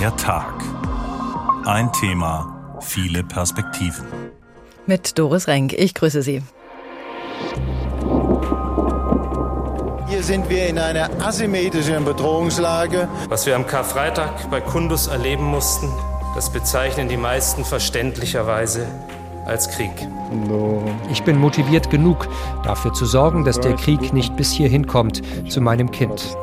Der Tag. Ein Thema, viele Perspektiven. Mit Doris Renk. Ich grüße Sie. Hier sind wir in einer asymmetrischen Bedrohungslage. Was wir am Karfreitag bei Kundus erleben mussten, das bezeichnen die meisten verständlicherweise als Krieg. Ich bin motiviert genug, dafür zu sorgen, dass der Krieg nicht bis hierhin kommt, zu meinem Kind.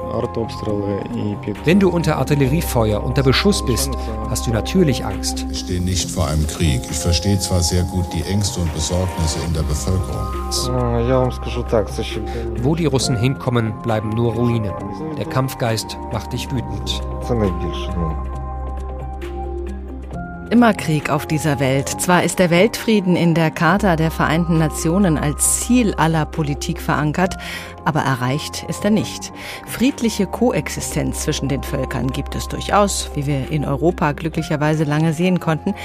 Wenn du unter Artilleriefeuer, unter Beschuss bist, hast du natürlich Angst. Ich stehe nicht vor einem Krieg. Ich verstehe zwar sehr gut die Ängste und Besorgnisse in der Bevölkerung. Wo die Russen hinkommen, bleiben nur Ruinen. Der Kampfgeist macht dich wütend. Immer Krieg auf dieser Welt. Zwar ist der Weltfrieden in der Charta der Vereinten Nationen als Ziel aller Politik verankert, aber erreicht ist er nicht. Friedliche Koexistenz zwischen den Völkern gibt es durchaus, wie wir in Europa glücklicherweise lange sehen konnten.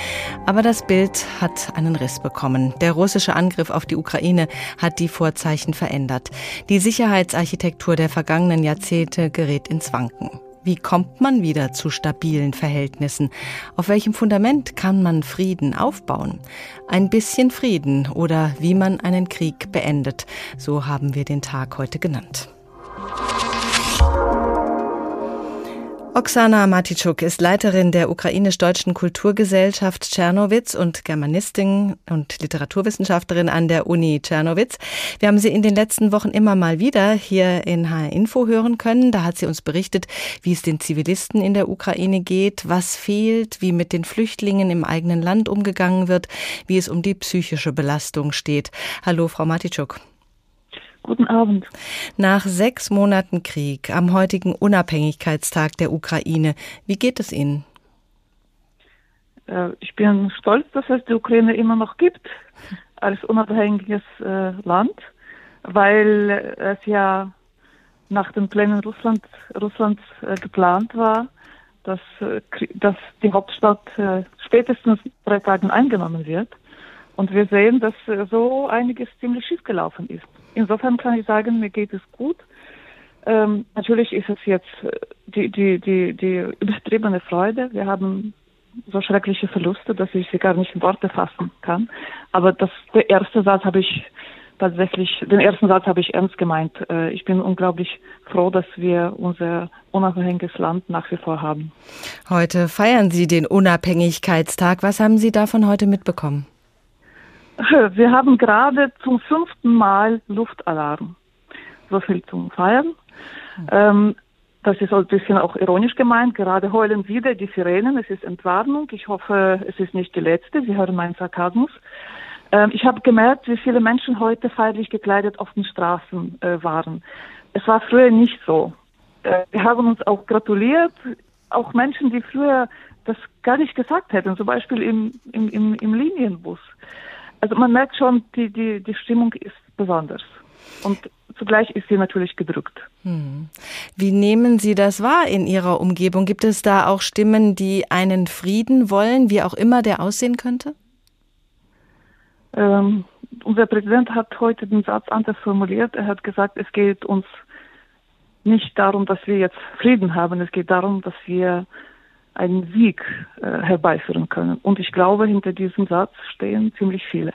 Aber das Bild hat einen Riss bekommen. Der russische Angriff auf die Ukraine hat die Vorzeichen verändert. Die Sicherheitsarchitektur der vergangenen Jahrzehnte gerät ins Wanken. Wie kommt man wieder zu stabilen Verhältnissen? Auf welchem Fundament kann man Frieden aufbauen? Ein bisschen Frieden oder wie man einen Krieg beendet. So haben wir den Tag heute genannt. Oksana Matitschuk ist Leiterin der ukrainisch-deutschen Kulturgesellschaft Tschernowitz und Germanistin und Literaturwissenschaftlerin an der Uni Tschernowitz. Wir haben sie in den letzten Wochen immer mal wieder hier in HR Info hören können. Da hat sie uns berichtet, wie es den Zivilisten in der Ukraine geht, was fehlt, wie mit den Flüchtlingen im eigenen Land umgegangen wird, wie es um die psychische Belastung steht. Hallo, Frau Matitschuk. Guten Abend. Nach sechs Monaten Krieg am heutigen Unabhängigkeitstag der Ukraine, wie geht es Ihnen? Äh, ich bin stolz, dass es die Ukraine immer noch gibt als unabhängiges äh, Land, weil es ja nach den Plänen Russland, Russlands äh, geplant war, dass, dass die Hauptstadt spätestens drei Tagen eingenommen wird. Und wir sehen, dass so einiges ziemlich schief gelaufen ist. Insofern kann ich sagen, mir geht es gut. Ähm, natürlich ist es jetzt äh, die, die, die, die übertriebene Freude. Wir haben so schreckliche Verluste, dass ich sie gar nicht in Worte fassen kann. Aber das, der erste Satz habe ich tatsächlich, den ersten Satz habe ich ernst gemeint. Äh, ich bin unglaublich froh, dass wir unser unabhängiges Land nach wie vor haben. Heute feiern Sie den Unabhängigkeitstag. Was haben Sie davon heute mitbekommen? Wir haben gerade zum fünften Mal Luftalarm. So viel zum Feiern. Ähm, das ist ein bisschen auch ironisch gemeint. Gerade heulen wieder die Sirenen. Es ist Entwarnung. Ich hoffe, es ist nicht die letzte. Sie hören meinen Sarkasmus. Ähm, ich habe gemerkt, wie viele Menschen heute feierlich gekleidet auf den Straßen äh, waren. Es war früher nicht so. Äh, wir haben uns auch gratuliert. Auch Menschen, die früher das gar nicht gesagt hätten, zum Beispiel im, im, im, im Linienbus. Also man merkt schon, die, die, die Stimmung ist besonders. Und zugleich ist sie natürlich gedrückt. Hm. Wie nehmen Sie das wahr in Ihrer Umgebung? Gibt es da auch Stimmen, die einen Frieden wollen, wie auch immer der aussehen könnte? Ähm, unser Präsident hat heute den Satz anders formuliert. Er hat gesagt, es geht uns nicht darum, dass wir jetzt Frieden haben. Es geht darum, dass wir einen Sieg äh, herbeiführen können. Und ich glaube, hinter diesem Satz stehen ziemlich viele.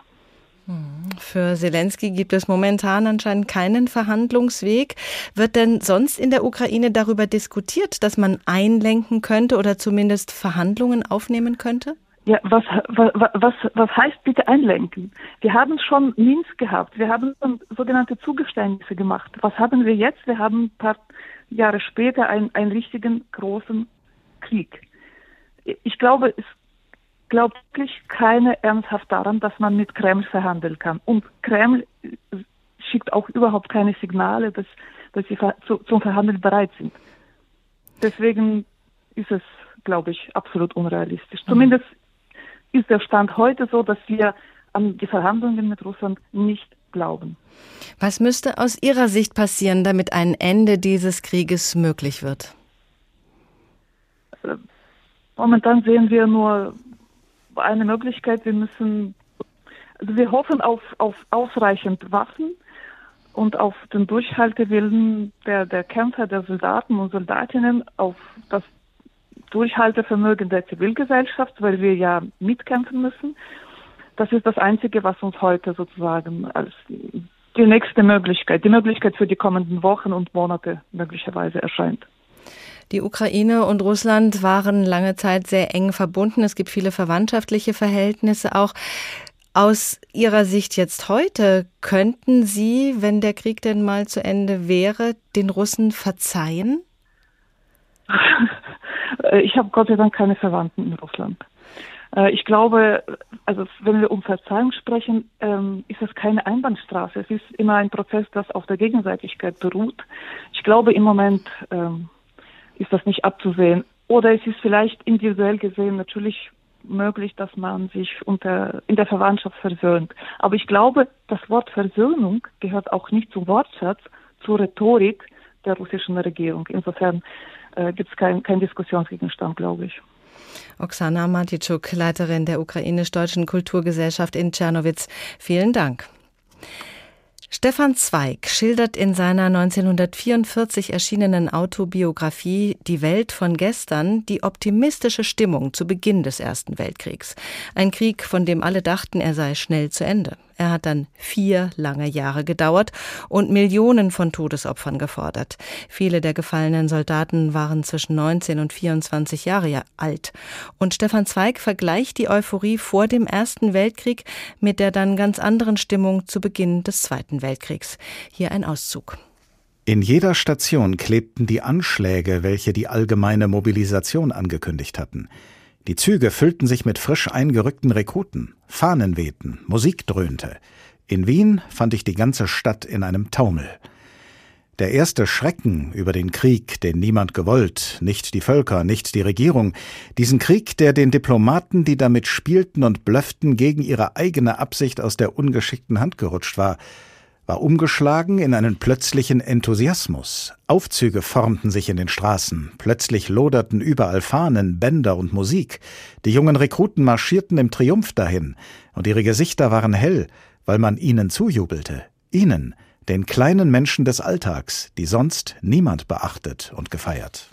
Hm. Für Zelensky gibt es momentan anscheinend keinen Verhandlungsweg. Wird denn sonst in der Ukraine darüber diskutiert, dass man einlenken könnte oder zumindest Verhandlungen aufnehmen könnte? Ja, was, was, was, was heißt bitte einlenken? Wir haben schon Minsk gehabt. Wir haben sogenannte Zugeständnisse gemacht. Was haben wir jetzt? Wir haben ein paar Jahre später einen, einen richtigen großen Krieg ich glaube, es glaubt wirklich keiner ernsthaft daran, dass man mit Kreml verhandeln kann. Und Kreml schickt auch überhaupt keine Signale, dass, dass sie zu, zum Verhandeln bereit sind. Deswegen ist es, glaube ich, absolut unrealistisch. Mhm. Zumindest ist der Stand heute so, dass wir an die Verhandlungen mit Russland nicht glauben. Was müsste aus Ihrer Sicht passieren, damit ein Ende dieses Krieges möglich wird? Momentan sehen wir nur eine Möglichkeit. Wir müssen, also wir hoffen auf, auf ausreichend Waffen und auf den Durchhaltewillen der, der Kämpfer, der Soldaten und Soldatinnen, auf das Durchhaltevermögen der Zivilgesellschaft, weil wir ja mitkämpfen müssen. Das ist das Einzige, was uns heute sozusagen als die nächste Möglichkeit, die Möglichkeit für die kommenden Wochen und Monate möglicherweise erscheint. Die Ukraine und Russland waren lange Zeit sehr eng verbunden. Es gibt viele verwandtschaftliche Verhältnisse auch. Aus Ihrer Sicht jetzt heute, könnten Sie, wenn der Krieg denn mal zu Ende wäre, den Russen verzeihen? Ich habe Gott sei Dank keine Verwandten in Russland. Äh, ich glaube, also wenn wir um Verzeihung sprechen, ähm, ist es keine Einbahnstraße. Es ist immer ein Prozess, das auf der Gegenseitigkeit beruht. Ich glaube, im Moment ähm, ist das nicht abzusehen. Oder es ist vielleicht individuell gesehen natürlich möglich, dass man sich unter, in der Verwandtschaft versöhnt. Aber ich glaube, das Wort Versöhnung gehört auch nicht zum Wortschatz, zur Rhetorik der russischen Regierung. Insofern äh, gibt es keinen kein Diskussionsgegenstand, glaube ich. Oksana Matitschuk, Leiterin der ukrainisch-deutschen Kulturgesellschaft in Tschernowitz. Vielen Dank. Stefan Zweig schildert in seiner 1944 erschienenen Autobiografie Die Welt von gestern die optimistische Stimmung zu Beginn des Ersten Weltkriegs. Ein Krieg, von dem alle dachten, er sei schnell zu Ende. Er hat dann vier lange Jahre gedauert und Millionen von Todesopfern gefordert. Viele der gefallenen Soldaten waren zwischen 19 und 24 Jahre alt. Und Stefan Zweig vergleicht die Euphorie vor dem Ersten Weltkrieg mit der dann ganz anderen Stimmung zu Beginn des Zweiten Weltkriegs. Hier ein Auszug. In jeder Station klebten die Anschläge, welche die allgemeine Mobilisation angekündigt hatten. Die Züge füllten sich mit frisch eingerückten Rekruten, Fahnen wehten, Musik dröhnte. In Wien fand ich die ganze Stadt in einem Taumel. Der erste Schrecken über den Krieg, den niemand gewollt, nicht die Völker, nicht die Regierung, diesen Krieg, der den Diplomaten, die damit spielten und blöfften, gegen ihre eigene Absicht aus der ungeschickten Hand gerutscht war, war umgeschlagen in einen plötzlichen Enthusiasmus. Aufzüge formten sich in den Straßen, plötzlich loderten überall Fahnen, Bänder und Musik. Die jungen Rekruten marschierten im Triumph dahin, und ihre Gesichter waren hell, weil man ihnen zujubelte. Ihnen, den kleinen Menschen des Alltags, die sonst niemand beachtet und gefeiert.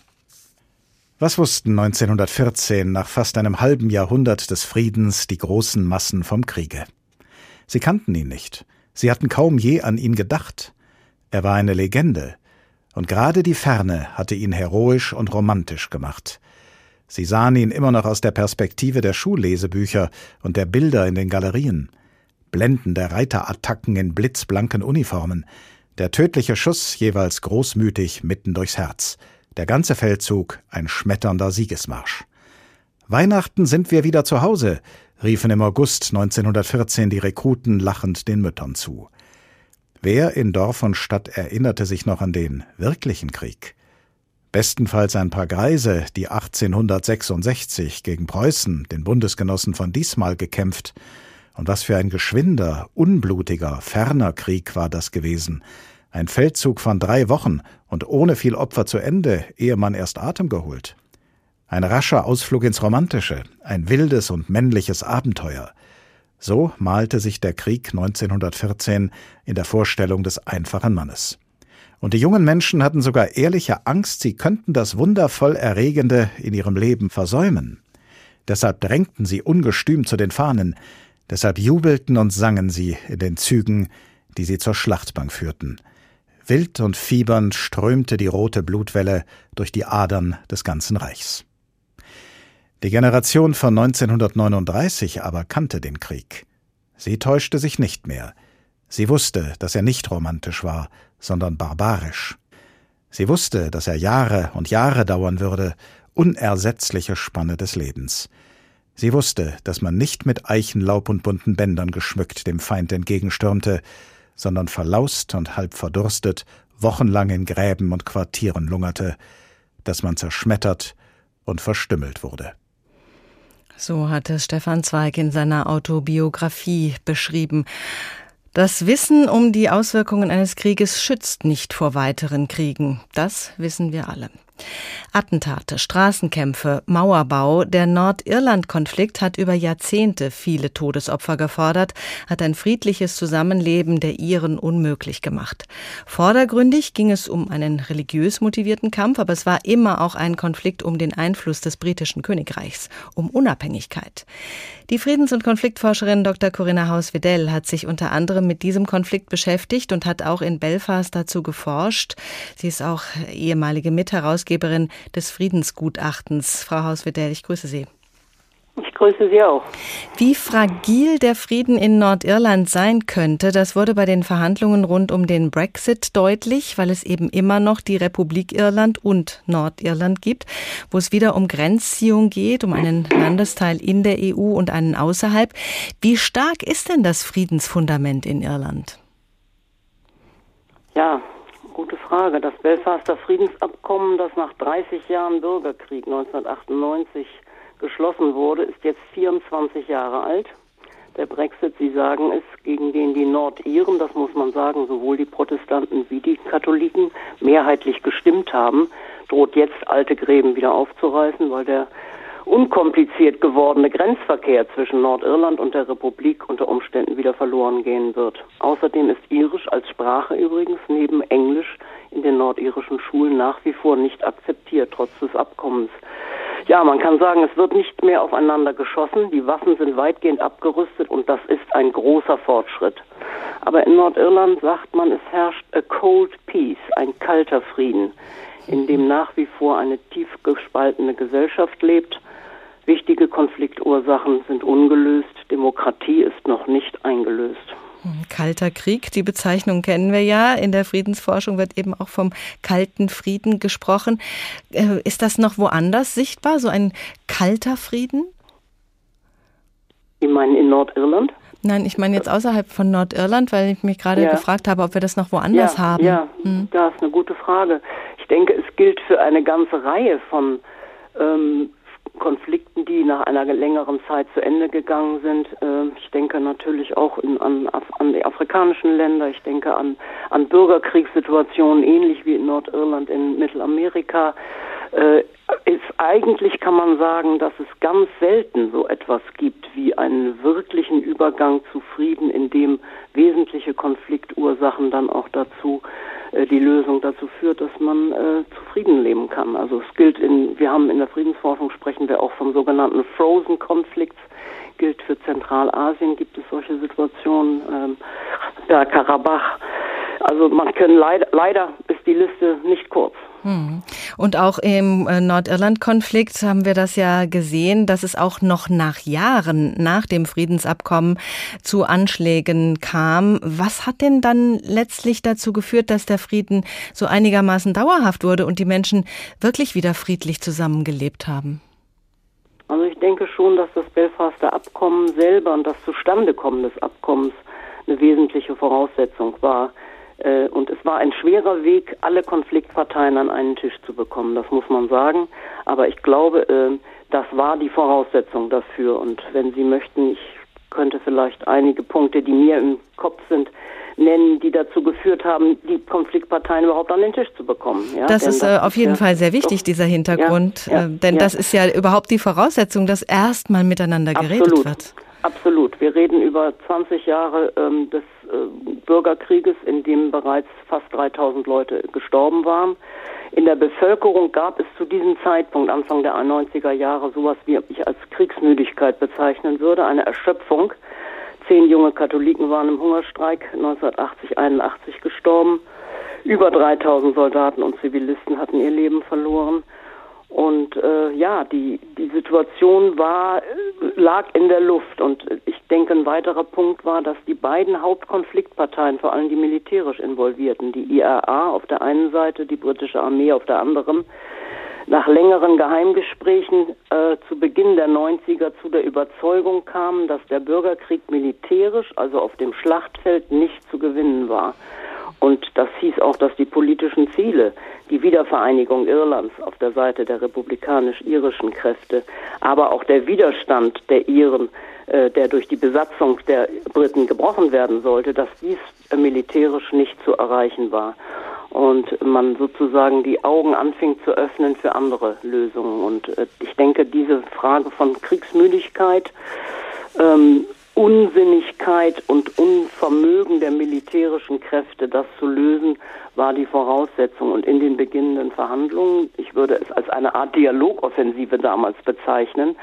Was wussten 1914 nach fast einem halben Jahrhundert des Friedens die großen Massen vom Kriege? Sie kannten ihn nicht. Sie hatten kaum je an ihn gedacht. Er war eine Legende, und gerade die Ferne hatte ihn heroisch und romantisch gemacht. Sie sahen ihn immer noch aus der Perspektive der Schullesebücher und der Bilder in den Galerien. Blendende Reiterattacken in blitzblanken Uniformen, der tödliche Schuss jeweils großmütig mitten durchs Herz, der ganze Feldzug ein schmetternder Siegesmarsch. Weihnachten sind wir wieder zu Hause, riefen im August 1914 die Rekruten lachend den Müttern zu. Wer in Dorf und Stadt erinnerte sich noch an den wirklichen Krieg? Bestenfalls ein paar Greise, die 1866 gegen Preußen, den Bundesgenossen von diesmal, gekämpft. Und was für ein geschwinder, unblutiger, ferner Krieg war das gewesen. Ein Feldzug von drei Wochen und ohne viel Opfer zu Ende, ehe man erst Atem geholt. Ein rascher Ausflug ins Romantische, ein wildes und männliches Abenteuer. So malte sich der Krieg 1914 in der Vorstellung des einfachen Mannes. Und die jungen Menschen hatten sogar ehrliche Angst, sie könnten das wundervoll Erregende in ihrem Leben versäumen. Deshalb drängten sie ungestüm zu den Fahnen, deshalb jubelten und sangen sie in den Zügen, die sie zur Schlachtbank führten. Wild und fiebernd strömte die rote Blutwelle durch die Adern des ganzen Reichs. Die Generation von 1939 aber kannte den Krieg. Sie täuschte sich nicht mehr. Sie wusste, dass er nicht romantisch war, sondern barbarisch. Sie wusste, dass er Jahre und Jahre dauern würde, unersetzliche Spanne des Lebens. Sie wusste, dass man nicht mit Eichenlaub und bunten Bändern geschmückt dem Feind entgegenstürmte, sondern verlaust und halb verdurstet wochenlang in Gräben und Quartieren lungerte, dass man zerschmettert und verstümmelt wurde. So hat es Stefan Zweig in seiner Autobiografie beschrieben. Das Wissen um die Auswirkungen eines Krieges schützt nicht vor weiteren Kriegen. Das wissen wir alle. Attentate, Straßenkämpfe, Mauerbau. Der Nordirland-Konflikt hat über Jahrzehnte viele Todesopfer gefordert, hat ein friedliches Zusammenleben der Iren unmöglich gemacht. Vordergründig ging es um einen religiös motivierten Kampf, aber es war immer auch ein Konflikt um den Einfluss des britischen Königreichs, um Unabhängigkeit. Die Friedens- und Konfliktforscherin Dr. Corinna Haus-Wedell hat sich unter anderem mit diesem Konflikt beschäftigt und hat auch in Belfast dazu geforscht. Sie ist auch ehemalige Mitherausgeberin des Friedensgutachtens. Frau Haus-Wedell, ich grüße Sie. Ich grüße Sie auch. Wie fragil der Frieden in Nordirland sein könnte, das wurde bei den Verhandlungen rund um den Brexit deutlich, weil es eben immer noch die Republik Irland und Nordirland gibt, wo es wieder um Grenzziehung geht, um einen Landesteil in der EU und einen außerhalb. Wie stark ist denn das Friedensfundament in Irland? Ja, gute Frage. Das Belfaster Friedensabkommen, das nach 30 Jahren Bürgerkrieg 1998 geschlossen wurde, ist jetzt 24 Jahre alt. Der Brexit, Sie sagen es, gegen den die Nordiren, das muss man sagen, sowohl die Protestanten wie die Katholiken mehrheitlich gestimmt haben, droht jetzt alte Gräben wieder aufzureißen, weil der unkompliziert gewordene Grenzverkehr zwischen Nordirland und der Republik unter Umständen wieder verloren gehen wird. Außerdem ist Irisch als Sprache übrigens neben Englisch in den nordirischen Schulen nach wie vor nicht akzeptiert, trotz des Abkommens. Ja, man kann sagen, es wird nicht mehr aufeinander geschossen. Die Waffen sind weitgehend abgerüstet und das ist ein großer Fortschritt. Aber in Nordirland sagt man, es herrscht a cold peace, ein kalter Frieden, in dem nach wie vor eine tief gespaltene Gesellschaft lebt. Wichtige Konfliktursachen sind ungelöst. Demokratie ist noch nicht eingelöst. Kalter Krieg, die Bezeichnung kennen wir ja. In der Friedensforschung wird eben auch vom kalten Frieden gesprochen. Äh, ist das noch woanders sichtbar, so ein kalter Frieden? Sie meinen in Nordirland? Nein, ich meine jetzt außerhalb von Nordirland, weil ich mich gerade ja. gefragt habe, ob wir das noch woanders ja, haben. Ja, hm. das ist eine gute Frage. Ich denke, es gilt für eine ganze Reihe von ähm, Konflikten, die nach einer längeren Zeit zu Ende gegangen sind. Ähm, ich denke natürlich auch in, an, an, die afrikanischen Länder. Ich denke an, an Bürgerkriegssituationen, ähnlich wie in Nordirland, in Mittelamerika. Äh, ist eigentlich kann man sagen, dass es ganz selten so etwas gibt wie einen wirklichen Übergang zu Frieden, in dem wesentliche Konfliktursachen dann auch dazu äh, die Lösung dazu führt, dass man äh, zufrieden leben kann. Also es gilt in, wir haben in der Friedensforschung sprechen wir auch vom sogenannten Frozen Conflicts, gilt für Zentralasien, gibt es solche Situationen, ähm, der Karabach. Also man kann leider, leider ist die Liste nicht kurz. Hm. Und auch im äh, Nordirland-Konflikt haben wir das ja gesehen, dass es auch noch nach Jahren nach dem Friedensabkommen zu Anschlägen kam. Was hat denn dann letztlich dazu geführt, dass der Frieden so einigermaßen dauerhaft wurde und die Menschen wirklich wieder friedlich zusammengelebt haben? Also ich denke schon, dass das Belfaster Abkommen selber und das Zustandekommen des Abkommens eine wesentliche Voraussetzung war. Äh, und es war ein schwerer Weg, alle Konfliktparteien an einen Tisch zu bekommen, das muss man sagen. Aber ich glaube, äh, das war die Voraussetzung dafür. Und wenn Sie möchten, ich könnte vielleicht einige Punkte, die mir im Kopf sind, nennen, die dazu geführt haben, die Konfliktparteien überhaupt an den Tisch zu bekommen. Ja? Das denn ist das äh, auf jeden ja Fall sehr wichtig, doch, dieser Hintergrund. Ja, denn das ist ja überhaupt die Voraussetzung, dass erstmal miteinander geredet Absolut. wird. Absolut. Wir reden über 20 Jahre ähm, des äh, Bürgerkrieges, in dem bereits fast 3000 Leute gestorben waren. In der Bevölkerung gab es zu diesem Zeitpunkt, Anfang der 90er Jahre, sowas wie ich als Kriegsmüdigkeit bezeichnen würde, eine Erschöpfung. Zehn junge Katholiken waren im Hungerstreik 1980, 81 gestorben. Über 3000 Soldaten und Zivilisten hatten ihr Leben verloren. Und äh, ja, die, die Situation war, lag in der Luft. Und ich denke, ein weiterer Punkt war, dass die beiden Hauptkonfliktparteien, vor allem die militärisch involvierten, die IRA auf der einen Seite, die britische Armee auf der anderen, nach längeren Geheimgesprächen äh, zu Beginn der 90er zu der Überzeugung kamen, dass der Bürgerkrieg militärisch, also auf dem Schlachtfeld, nicht zu gewinnen war. Und das hieß auch, dass die politischen Ziele, die Wiedervereinigung Irlands auf der Seite der republikanisch-irischen Kräfte, aber auch der Widerstand der Iren, äh, der durch die Besatzung der Briten gebrochen werden sollte, dass dies militärisch nicht zu erreichen war. und man sozusagen die Augen anfing zu öffnen für andere Lösungen. Und äh, ich denke, diese Frage von Kriegsmüdigkeit, ähm, Unsinnigkeit und Unvermögen der militärischen Kräfte, das zu lösen, war die Voraussetzung. Und in den beginnenden Verhandlungen, ich würde es als eine Art Dialogoffensive damals bezeichnen,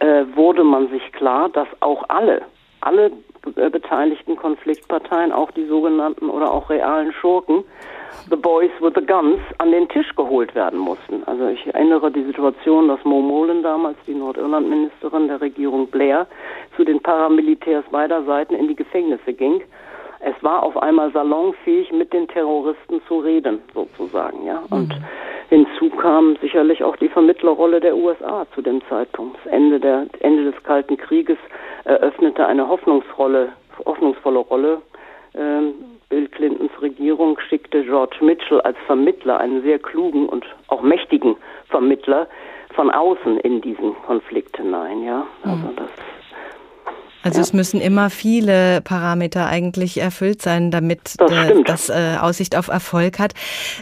äh, wurde man sich klar, dass auch alle, alle beteiligten Konfliktparteien, auch die sogenannten oder auch realen Schurken, The Boys with the Guns an den Tisch geholt werden mussten. Also ich erinnere die Situation, dass Mo Molen damals, die Nordirlandministerin der Regierung Blair, zu den Paramilitärs beider Seiten in die Gefängnisse ging. Es war auf einmal salonfähig, mit den Terroristen zu reden, sozusagen, ja. Und mhm. hinzu kam sicherlich auch die Vermittlerrolle der USA zu dem Zeitpunkt. Das Ende der Ende des Kalten Krieges eröffnete eine Hoffnungsrolle, hoffnungsvolle Rolle ähm, Bill Clintons Regierung schickte George Mitchell als Vermittler, einen sehr klugen und auch mächtigen Vermittler, von außen in diesen Konflikt hinein. Ja, also mhm. das also ja. es müssen immer viele Parameter eigentlich erfüllt sein, damit das, der, das äh, Aussicht auf Erfolg hat.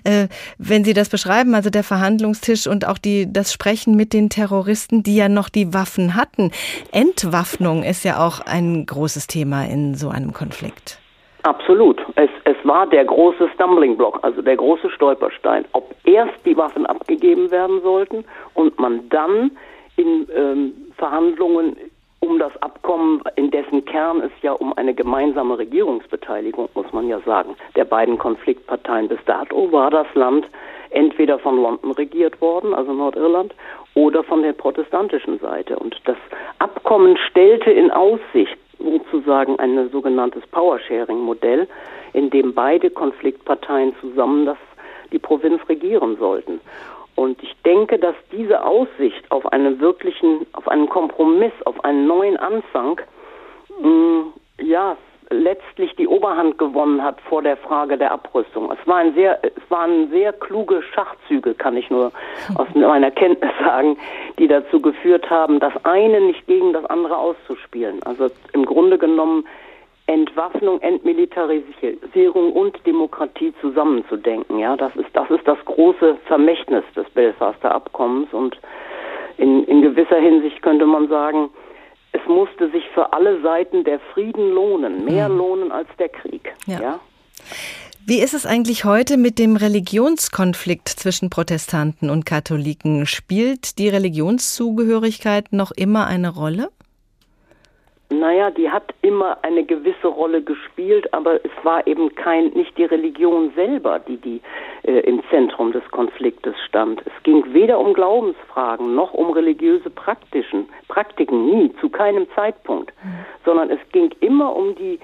Äh, wenn Sie das beschreiben, also der Verhandlungstisch und auch die, das Sprechen mit den Terroristen, die ja noch die Waffen hatten. Entwaffnung ist ja auch ein großes Thema in so einem Konflikt. Absolut. Es, es war der große Stumbling Block, also der große Stolperstein. Ob erst die Waffen abgegeben werden sollten und man dann in ähm, Verhandlungen um das Abkommen, in dessen Kern es ja um eine gemeinsame Regierungsbeteiligung, muss man ja sagen, der beiden Konfliktparteien bis dato war das Land entweder von London regiert worden, also Nordirland, oder von der protestantischen Seite. Und das Abkommen stellte in Aussicht, sozusagen ein sogenanntes Power-Sharing-Modell, in dem beide Konfliktparteien zusammen das, die Provinz regieren sollten. Und ich denke, dass diese Aussicht auf einen wirklichen, auf einen Kompromiss, auf einen neuen Anfang, mh, mm, ja, letztlich die Oberhand gewonnen hat vor der Frage der Abrüstung. Es waren sehr, es waren sehr kluge Schachzüge, kann ich nur aus meiner Kenntnis sagen, die dazu geführt haben, das eine nicht gegen das andere auszuspielen. Also im Grunde genommen Entwaffnung, Entmilitarisierung und Demokratie zusammenzudenken. Ja, das ist das ist das große Vermächtnis des Belfaster Abkommens und in, in gewisser Hinsicht könnte man sagen, es musste sich für alle Seiten der Frieden lohnen, mehr mhm. lohnen als der Krieg. Ja. ja. Wie ist es eigentlich heute mit dem Religionskonflikt zwischen Protestanten und Katholiken? Spielt die Religionszugehörigkeit noch immer eine Rolle? Naja, die hat immer eine gewisse Rolle gespielt, aber es war eben kein, nicht die Religion selber, die, die äh, im Zentrum des Konfliktes stand. Es ging weder um Glaubensfragen noch um religiöse Praktischen, Praktiken, nie, zu keinem Zeitpunkt, mhm. sondern es ging immer um die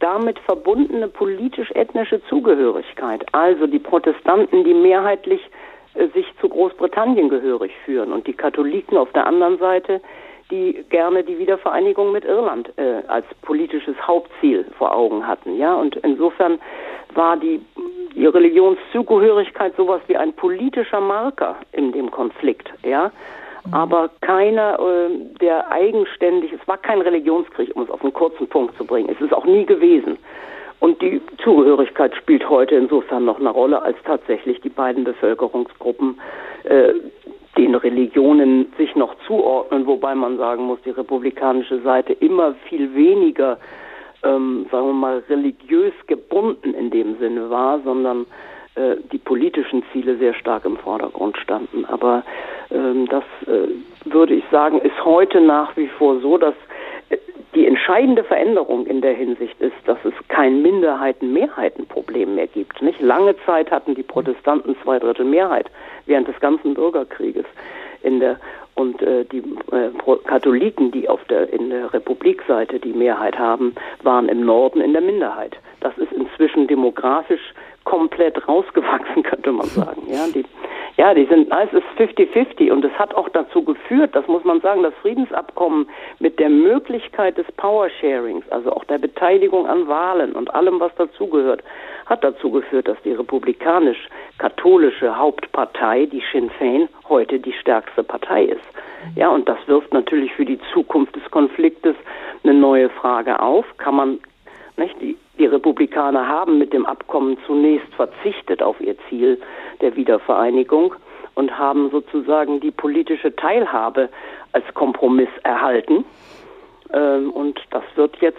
damit verbundene politisch-ethnische Zugehörigkeit. Also die Protestanten, die mehrheitlich äh, sich zu Großbritannien gehörig führen und die Katholiken auf der anderen Seite, die gerne die Wiedervereinigung mit Irland äh, als politisches Hauptziel vor Augen hatten. Ja, und insofern war die, die Religionszugehörigkeit sowas wie ein politischer Marker in dem Konflikt. Ja, aber keiner, äh, der eigenständig, es war kein Religionskrieg, um es auf einen kurzen Punkt zu bringen. Es ist auch nie gewesen. Und die Zugehörigkeit spielt heute insofern noch eine Rolle, als tatsächlich die beiden Bevölkerungsgruppen äh, den Religionen sich noch zuordnen, wobei man sagen muss, die republikanische Seite immer viel weniger, ähm, sagen wir mal, religiös gebunden in dem Sinne war, sondern äh, die politischen Ziele sehr stark im Vordergrund standen. Aber ähm, das äh, würde ich sagen, ist heute nach wie vor so, dass die entscheidende Veränderung in der Hinsicht ist, dass es kein Minderheiten-Mehrheiten-Problem mehr gibt. Nicht lange Zeit hatten die Protestanten zwei Drittel Mehrheit während des ganzen Bürgerkrieges in der und äh, die äh, Katholiken, die auf der in der Republikseite die Mehrheit haben, waren im Norden in der Minderheit. Das ist inzwischen demografisch komplett rausgewachsen, könnte man sagen. Ja, die, ja, die sind, es ist 50-50 und es hat auch dazu geführt, das muss man sagen, das Friedensabkommen mit der Möglichkeit des Power-Sharings, also auch der Beteiligung an Wahlen und allem, was dazugehört, hat dazu geführt, dass die republikanisch-katholische Hauptpartei, die Sinn Fein, heute die stärkste Partei ist. Ja, und das wirft natürlich für die Zukunft des Konfliktes eine neue Frage auf. Kann man Nicht? Die, die Republikaner haben mit dem Abkommen zunächst verzichtet auf ihr Ziel der Wiedervereinigung und haben sozusagen die politische Teilhabe als Kompromiss erhalten. Ähm, und das wird jetzt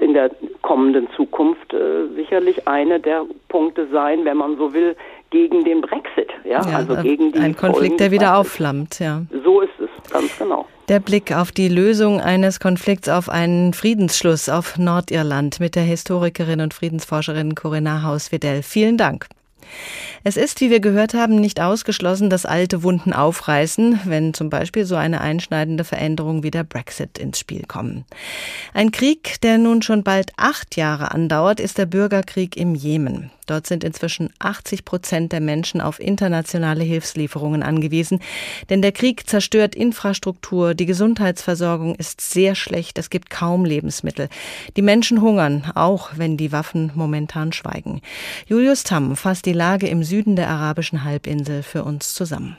in der kommenden Zukunft äh, sicherlich eine der Punkte sein, wenn man so will, gegen den Brexit. Ja, ja also gegen die ein Konflikt, der wieder aufflammt. Ja. So ist es, ganz genau. Der Blick auf die Lösung eines Konflikts, auf einen Friedensschluss auf Nordirland mit der Historikerin und Friedensforscherin Corinna Haus-Wedell. Vielen Dank. Es ist, wie wir gehört haben, nicht ausgeschlossen, dass alte Wunden aufreißen, wenn zum Beispiel so eine einschneidende Veränderung wie der Brexit ins Spiel kommen. Ein Krieg, der nun schon bald acht Jahre andauert, ist der Bürgerkrieg im Jemen. Dort sind inzwischen 80 Prozent der Menschen auf internationale Hilfslieferungen angewiesen, denn der Krieg zerstört Infrastruktur, die Gesundheitsversorgung ist sehr schlecht, es gibt kaum Lebensmittel. Die Menschen hungern, auch wenn die Waffen momentan schweigen. Julius Tamm fasst die Lage im Süden der arabischen Halbinsel für uns zusammen.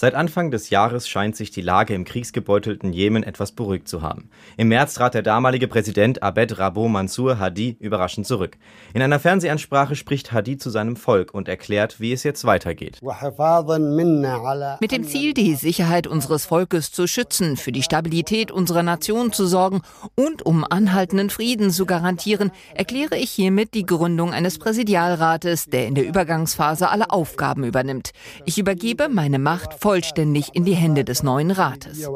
Seit Anfang des Jahres scheint sich die Lage im kriegsgebeutelten Jemen etwas beruhigt zu haben. Im März trat der damalige Präsident Abed Rabo Mansour Hadi überraschend zurück. In einer Fernsehansprache spricht Hadi zu seinem Volk und erklärt, wie es jetzt weitergeht. Mit dem Ziel, die Sicherheit unseres Volkes zu schützen, für die Stabilität unserer Nation zu sorgen und um anhaltenden Frieden zu garantieren, erkläre ich hiermit die Gründung eines Präsidialrates, der in der Übergangsphase alle Aufgaben übernimmt. Ich übergebe meine Macht vollständig in die Hände des neuen Rates.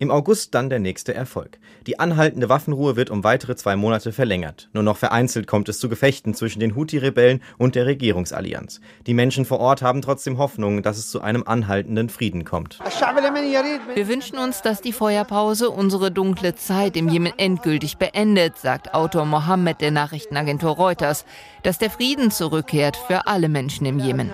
Im August dann der nächste Erfolg. Die anhaltende Waffenruhe wird um weitere zwei Monate verlängert. Nur noch vereinzelt kommt es zu Gefechten zwischen den Houthi-Rebellen und der Regierungsallianz. Die Menschen vor Ort haben trotzdem Hoffnung, dass es zu einem anhaltenden Frieden kommt. Wir wünschen uns, dass die Feuerpause unsere dunkle Zeit im Jemen endgültig beendet, sagt Autor Mohammed der Nachrichtenagentur Reuters, dass der Frieden zurückkehrt für alle Menschen im Jemen.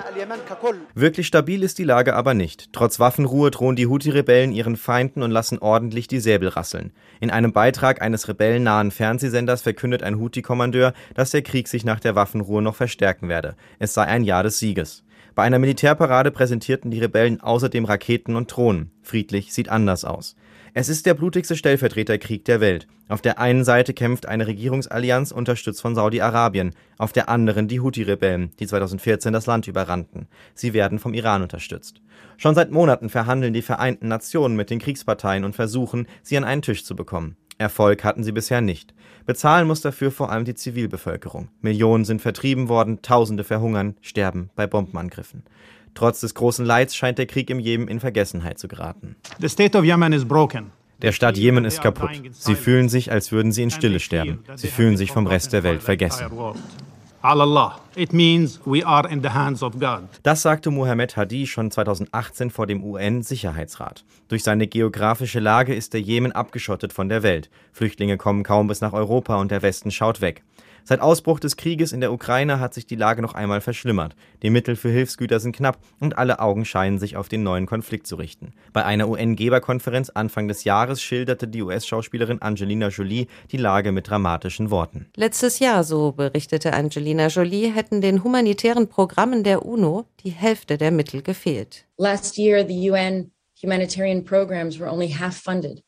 Wirklich stabil ist die Lage aber nicht. Trotz Waffenruhe drohen die Houthi-Rebellen ihren Feinden und lassen ordentlich die Säbel rasseln. In einem Beitrag eines rebellennahen Fernsehsenders verkündet ein Houthi-Kommandeur, dass der Krieg sich nach der Waffenruhe noch verstärken werde. Es sei ein Jahr des Sieges. Bei einer Militärparade präsentierten die Rebellen außerdem Raketen und Drohnen. Friedlich sieht anders aus. Es ist der blutigste Stellvertreterkrieg der Welt. Auf der einen Seite kämpft eine Regierungsallianz unterstützt von Saudi-Arabien, auf der anderen die Houthi-Rebellen, die 2014 das Land überrannten. Sie werden vom Iran unterstützt. Schon seit Monaten verhandeln die Vereinten Nationen mit den Kriegsparteien und versuchen, sie an einen Tisch zu bekommen. Erfolg hatten sie bisher nicht. Bezahlen muss dafür vor allem die Zivilbevölkerung. Millionen sind vertrieben worden, Tausende verhungern, sterben bei Bombenangriffen. Trotz des großen Leids scheint der Krieg im Jemen in Vergessenheit zu geraten. The state of Yemen is broken. Der Staat Jemen ist kaputt. Sie fühlen sich, als würden sie in Stille sterben. Sie fühlen sich vom Rest der Welt vergessen. Das sagte Mohammed Hadi schon 2018 vor dem UN-Sicherheitsrat. Durch seine geografische Lage ist der Jemen abgeschottet von der Welt. Flüchtlinge kommen kaum bis nach Europa und der Westen schaut weg. Seit Ausbruch des Krieges in der Ukraine hat sich die Lage noch einmal verschlimmert. Die Mittel für Hilfsgüter sind knapp und alle Augen scheinen sich auf den neuen Konflikt zu richten. Bei einer UN-Geberkonferenz Anfang des Jahres schilderte die US-Schauspielerin Angelina Jolie die Lage mit dramatischen Worten. Letztes Jahr, so berichtete Angelina Jolie, hätten den humanitären Programmen der UNO die Hälfte der Mittel gefehlt. Last year the UN humanitarian programs were only half funded.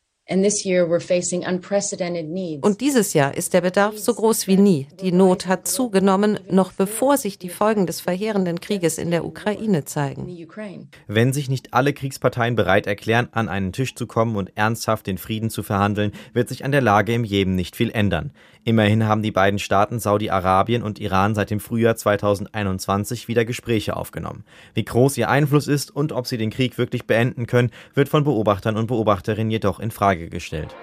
Und dieses Jahr ist der Bedarf so groß wie nie. Die Not hat zugenommen, noch bevor sich die Folgen des verheerenden Krieges in der Ukraine zeigen. Wenn sich nicht alle Kriegsparteien bereit erklären, an einen Tisch zu kommen und ernsthaft den Frieden zu verhandeln, wird sich an der Lage im Jemen nicht viel ändern. Immerhin haben die beiden Staaten Saudi-Arabien und Iran seit dem Frühjahr 2021 wieder Gespräche aufgenommen. Wie groß ihr Einfluss ist und ob sie den Krieg wirklich beenden können, wird von Beobachtern und Beobachterinnen jedoch in Frage gestellt.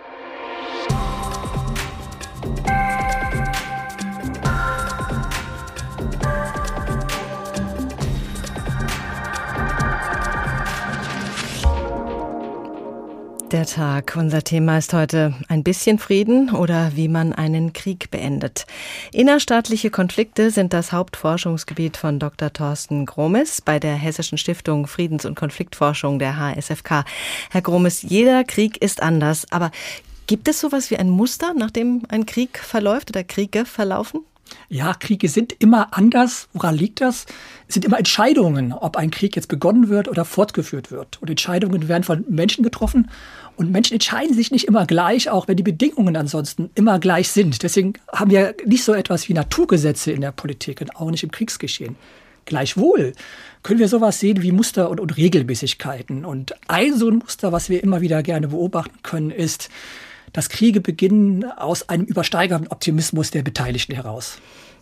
Der Tag. Unser Thema ist heute ein bisschen Frieden oder wie man einen Krieg beendet. Innerstaatliche Konflikte sind das Hauptforschungsgebiet von Dr. Thorsten Gromes bei der Hessischen Stiftung Friedens- und Konfliktforschung der HSFK. Herr Gromes, jeder Krieg ist anders, aber gibt es sowas wie ein Muster, nach dem ein Krieg verläuft oder Kriege verlaufen? Ja, Kriege sind immer anders. Woran liegt das? Es sind immer Entscheidungen, ob ein Krieg jetzt begonnen wird oder fortgeführt wird. Und Entscheidungen werden von Menschen getroffen. Und Menschen entscheiden sich nicht immer gleich, auch wenn die Bedingungen ansonsten immer gleich sind. Deswegen haben wir nicht so etwas wie Naturgesetze in der Politik und auch nicht im Kriegsgeschehen. Gleichwohl können wir sowas sehen wie Muster und, und Regelmäßigkeiten. Und ein so ein Muster, was wir immer wieder gerne beobachten können, ist, dass Kriege beginnen aus einem übersteigernden Optimismus der Beteiligten heraus.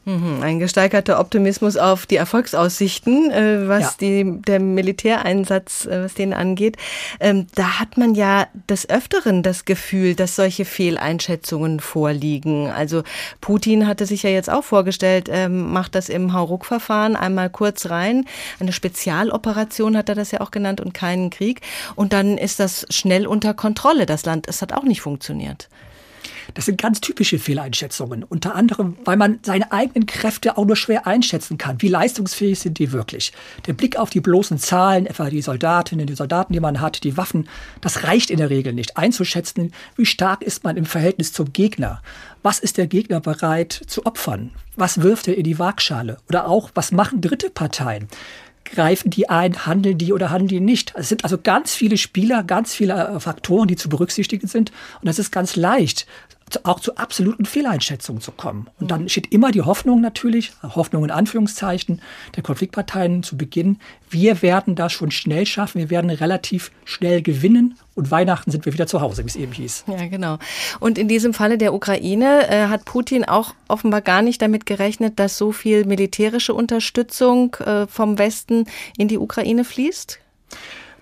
Mhm, ein gesteigerter Optimismus auf die Erfolgsaussichten, äh, was ja. die, der Militäreinsatz, äh, was den angeht. Ähm, da hat man ja des Öfteren das Gefühl, dass solche Fehleinschätzungen vorliegen. Also Putin hatte sich ja jetzt auch vorgestellt, ähm, macht das im Hauruck-Verfahren einmal kurz rein. Eine Spezialoperation hat er das ja auch genannt und keinen Krieg. Und dann ist das schnell unter Kontrolle, das Land. Es hat auch nicht funktioniert. Das sind ganz typische Fehleinschätzungen. Unter anderem, weil man seine eigenen Kräfte auch nur schwer einschätzen kann. Wie leistungsfähig sind die wirklich? Der Blick auf die bloßen Zahlen, etwa die Soldatinnen, die Soldaten, die man hat, die Waffen, das reicht in der Regel nicht. Einzuschätzen, wie stark ist man im Verhältnis zum Gegner? Was ist der Gegner bereit zu opfern? Was wirft er in die Waagschale? Oder auch, was machen dritte Parteien? Greifen die ein, handeln die oder handeln die nicht. Es sind also ganz viele Spieler, ganz viele äh, Faktoren, die zu berücksichtigen sind. Und es ist ganz leicht, auch zu absoluten Fehleinschätzungen zu kommen. Und dann steht immer die Hoffnung natürlich, Hoffnung in Anführungszeichen, der Konfliktparteien zu Beginn, wir werden das schon schnell schaffen, wir werden relativ schnell gewinnen und Weihnachten sind wir wieder zu Hause, wie es eben hieß. Ja, genau. Und in diesem Falle der Ukraine äh, hat Putin auch offenbar gar nicht damit gerechnet, dass so viel militärische Unterstützung äh, vom Westen in die Ukraine fließt?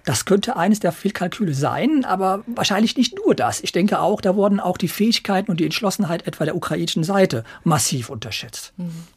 Das könnte eines der Fehlkalküle sein, aber wahrscheinlich nicht nur das. Ich denke auch, da wurden auch die Fähigkeiten und die Entschlossenheit etwa der ukrainischen Seite massiv unterschätzt. Mhm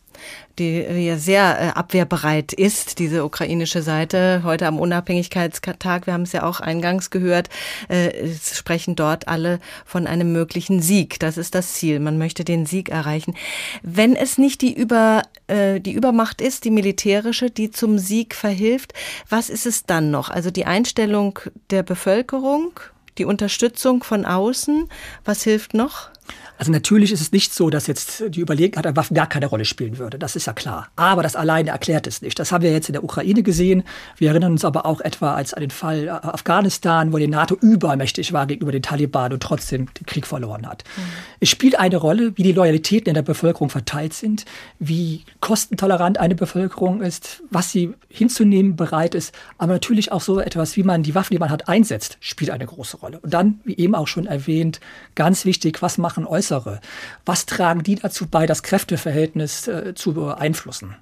die ja sehr äh, abwehrbereit ist, diese ukrainische Seite. Heute am Unabhängigkeitstag, wir haben es ja auch eingangs gehört, äh, sprechen dort alle von einem möglichen Sieg. Das ist das Ziel. Man möchte den Sieg erreichen. Wenn es nicht die, Über, äh, die Übermacht ist, die militärische, die zum Sieg verhilft, was ist es dann noch? Also die Einstellung der Bevölkerung, die Unterstützung von außen, was hilft noch? Also natürlich ist es nicht so, dass jetzt die Überlegenheit an Waffen gar keine Rolle spielen würde. Das ist ja klar. Aber das alleine erklärt es nicht. Das haben wir jetzt in der Ukraine gesehen. Wir erinnern uns aber auch etwa als an den Fall äh, Afghanistan, wo die NATO übermächtig war gegenüber den Taliban und trotzdem den Krieg verloren hat. Mhm. Es spielt eine Rolle, wie die Loyalitäten in der Bevölkerung verteilt sind, wie kostentolerant eine Bevölkerung ist, was sie hinzunehmen bereit ist. Aber natürlich auch so etwas, wie man die Waffen, die man hat, einsetzt, spielt eine große Rolle. Und dann, wie eben auch schon erwähnt, ganz wichtig, was machen äußere äußere. Was tragen die dazu bei, das Kräfteverhältnis äh, zu beeinflussen?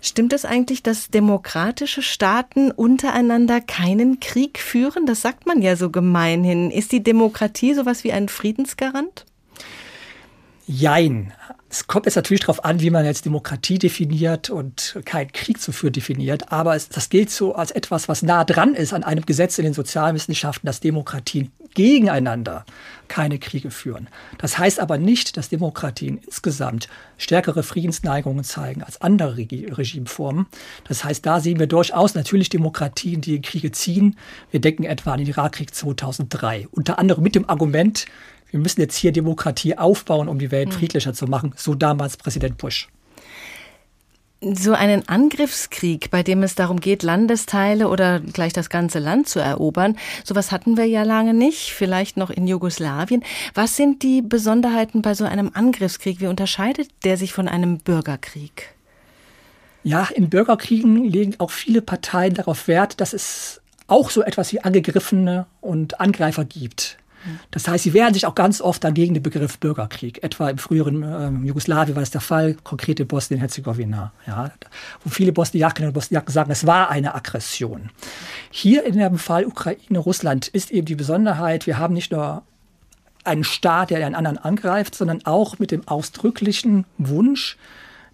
Stimmt es eigentlich, dass demokratische Staaten untereinander keinen Krieg führen? Das sagt man ja so gemeinhin. Ist die Demokratie sowas wie ein Friedensgarant? Jein. Es kommt jetzt natürlich darauf an, wie man jetzt Demokratie definiert und keinen Krieg zu führen definiert. Aber es, das gilt so als etwas, was nah dran ist an einem Gesetz in den Sozialwissenschaften, dass Demokratien gegeneinander keine Kriege führen. Das heißt aber nicht, dass Demokratien insgesamt stärkere Friedensneigungen zeigen als andere Regimeformen. Das heißt, da sehen wir durchaus natürlich Demokratien, die in Kriege ziehen. Wir denken etwa an den Irakkrieg 2003. Unter anderem mit dem Argument, wir müssen jetzt hier Demokratie aufbauen, um die Welt hm. friedlicher zu machen. So damals Präsident Bush so einen Angriffskrieg, bei dem es darum geht, Landesteile oder gleich das ganze Land zu erobern, sowas hatten wir ja lange nicht, vielleicht noch in Jugoslawien. Was sind die Besonderheiten bei so einem Angriffskrieg? Wie unterscheidet der sich von einem Bürgerkrieg? Ja, in Bürgerkriegen legen auch viele Parteien darauf Wert, dass es auch so etwas wie Angegriffene und Angreifer gibt. Das heißt, sie wehren sich auch ganz oft dagegen den Begriff Bürgerkrieg. Etwa im früheren äh, Jugoslawien war das der Fall, konkrete Bosnien-Herzegowina, ja, wo viele Bosniakinnen und Bosniaken sagen, es war eine Aggression. Hier in dem Fall Ukraine, Russland ist eben die Besonderheit, wir haben nicht nur einen Staat, der einen anderen angreift, sondern auch mit dem ausdrücklichen Wunsch,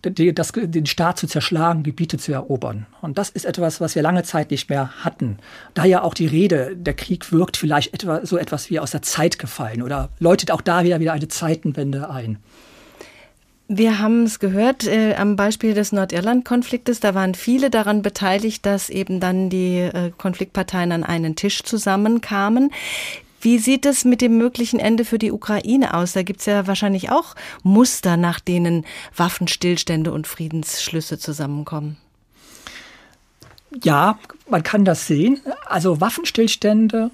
das, den Staat zu zerschlagen, Gebiete zu erobern. Und das ist etwas, was wir lange Zeit nicht mehr hatten. Daher auch die Rede, der Krieg wirkt vielleicht etwa, so etwas wie aus der Zeit gefallen oder läutet auch da wieder, wieder eine Zeitenwende ein. Wir haben es gehört äh, am Beispiel des Nordirland-Konfliktes. Da waren viele daran beteiligt, dass eben dann die äh, Konfliktparteien an einen Tisch zusammenkamen. Wie sieht es mit dem möglichen Ende für die Ukraine aus? Da gibt es ja wahrscheinlich auch Muster, nach denen Waffenstillstände und Friedensschlüsse zusammenkommen. Ja, man kann das sehen. Also Waffenstillstände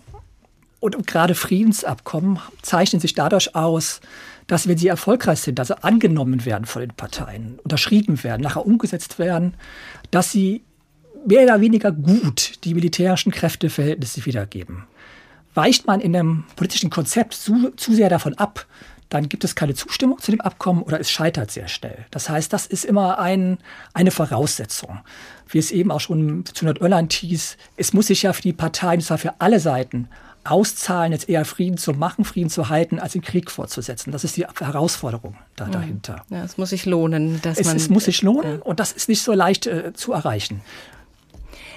und gerade Friedensabkommen zeichnen sich dadurch aus, dass wenn sie erfolgreich sind, also angenommen werden von den Parteien, unterschrieben werden, nachher umgesetzt werden, dass sie mehr oder weniger gut die militärischen Kräfteverhältnisse wiedergeben. Weicht man in einem politischen Konzept zu, zu sehr davon ab, dann gibt es keine Zustimmung zu dem Abkommen oder es scheitert sehr schnell. Das heißt, das ist immer ein, eine Voraussetzung. Wie es eben auch schon zu Nordirland hieß, es muss sich ja für die Parteien, zwar für alle Seiten, auszahlen, jetzt eher Frieden zu machen, Frieden zu halten, als den Krieg fortzusetzen. Das ist die Herausforderung da, mhm. dahinter. Ja, es muss sich lohnen. Dass es, man, es muss sich lohnen ja. und das ist nicht so leicht äh, zu erreichen.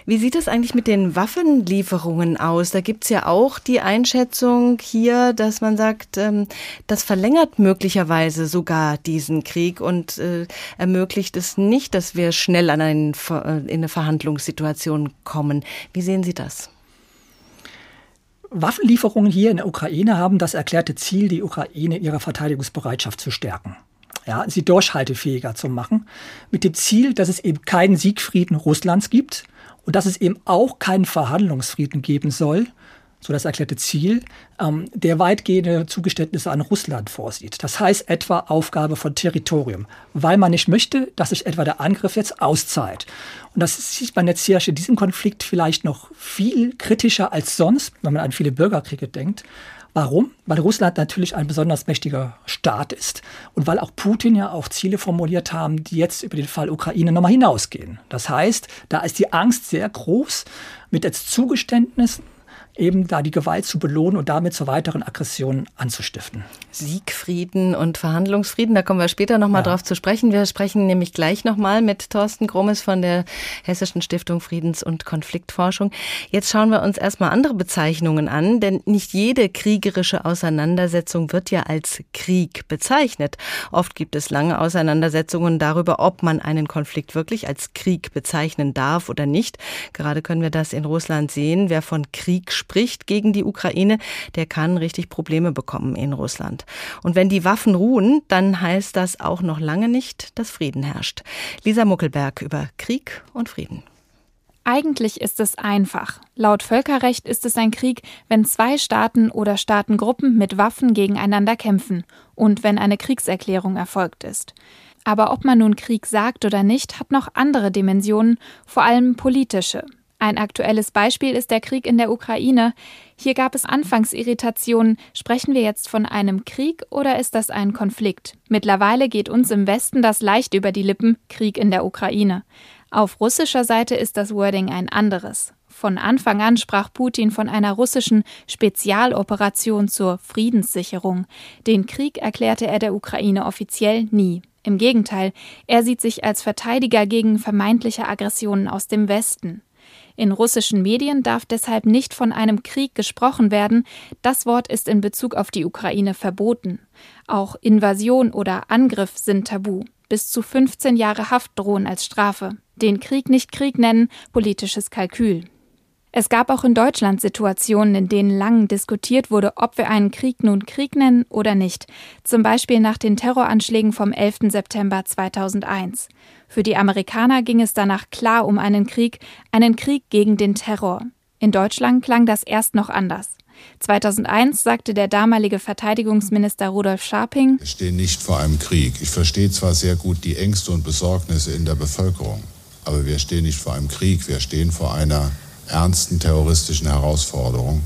Wie sieht es eigentlich mit den Waffenlieferungen aus? Da gibt es ja auch die Einschätzung hier, dass man sagt, ähm, das verlängert möglicherweise sogar diesen Krieg und äh, ermöglicht es nicht, dass wir schnell an einen, äh, in eine Verhandlungssituation kommen. Wie sehen Sie das? Waffenlieferungen hier in der Ukraine haben das erklärte Ziel, die Ukraine in ihrer Verteidigungsbereitschaft zu stärken. Ja, sie durchhaltefähiger zu machen, mit dem Ziel, dass es eben keinen Siegfrieden Russlands gibt und dass es eben auch keinen Verhandlungsfrieden geben soll, so das erklärte Ziel, ähm, der weitgehende Zugeständnisse an Russland vorsieht. Das heißt etwa Aufgabe von Territorium, weil man nicht möchte, dass sich etwa der Angriff jetzt auszahlt. Und das sieht man jetzt hier in diesem Konflikt vielleicht noch viel kritischer als sonst, wenn man an viele Bürgerkriege denkt. Warum? Weil Russland natürlich ein besonders mächtiger Staat ist und weil auch Putin ja auch Ziele formuliert haben, die jetzt über den Fall Ukraine nochmal hinausgehen. Das heißt, da ist die Angst sehr groß mit jetzt Zugeständnissen eben da die Gewalt zu belohnen und damit zur weiteren Aggression anzustiften. Siegfrieden und Verhandlungsfrieden, da kommen wir später nochmal ja. drauf zu sprechen. Wir sprechen nämlich gleich nochmal mit Thorsten Grummes von der Hessischen Stiftung Friedens- und Konfliktforschung. Jetzt schauen wir uns erstmal andere Bezeichnungen an, denn nicht jede kriegerische Auseinandersetzung wird ja als Krieg bezeichnet. Oft gibt es lange Auseinandersetzungen darüber, ob man einen Konflikt wirklich als Krieg bezeichnen darf oder nicht. Gerade können wir das in Russland sehen. Wer von Krieg spricht gegen die Ukraine, der kann richtig Probleme bekommen in Russland. Und wenn die Waffen ruhen, dann heißt das auch noch lange nicht, dass Frieden herrscht. Lisa Muckelberg über Krieg und Frieden. Eigentlich ist es einfach. Laut Völkerrecht ist es ein Krieg, wenn zwei Staaten oder Staatengruppen mit Waffen gegeneinander kämpfen und wenn eine Kriegserklärung erfolgt ist. Aber ob man nun Krieg sagt oder nicht, hat noch andere Dimensionen, vor allem politische. Ein aktuelles Beispiel ist der Krieg in der Ukraine. Hier gab es anfangs Irritationen. Sprechen wir jetzt von einem Krieg oder ist das ein Konflikt? Mittlerweile geht uns im Westen das leicht über die Lippen Krieg in der Ukraine. Auf russischer Seite ist das Wording ein anderes. Von Anfang an sprach Putin von einer russischen Spezialoperation zur Friedenssicherung. Den Krieg erklärte er der Ukraine offiziell nie. Im Gegenteil, er sieht sich als Verteidiger gegen vermeintliche Aggressionen aus dem Westen. In russischen Medien darf deshalb nicht von einem Krieg gesprochen werden. Das Wort ist in Bezug auf die Ukraine verboten. Auch Invasion oder Angriff sind tabu. Bis zu 15 Jahre Haft drohen als Strafe. Den Krieg nicht Krieg nennen, politisches Kalkül. Es gab auch in Deutschland Situationen, in denen lang diskutiert wurde, ob wir einen Krieg nun Krieg nennen oder nicht. Zum Beispiel nach den Terroranschlägen vom 11. September 2001. Für die Amerikaner ging es danach klar um einen Krieg, einen Krieg gegen den Terror. In Deutschland klang das erst noch anders. 2001 sagte der damalige Verteidigungsminister Rudolf Scharping, Wir stehen nicht vor einem Krieg. Ich verstehe zwar sehr gut die Ängste und Besorgnisse in der Bevölkerung, aber wir stehen nicht vor einem Krieg, wir stehen vor einer ernsten terroristischen Herausforderung.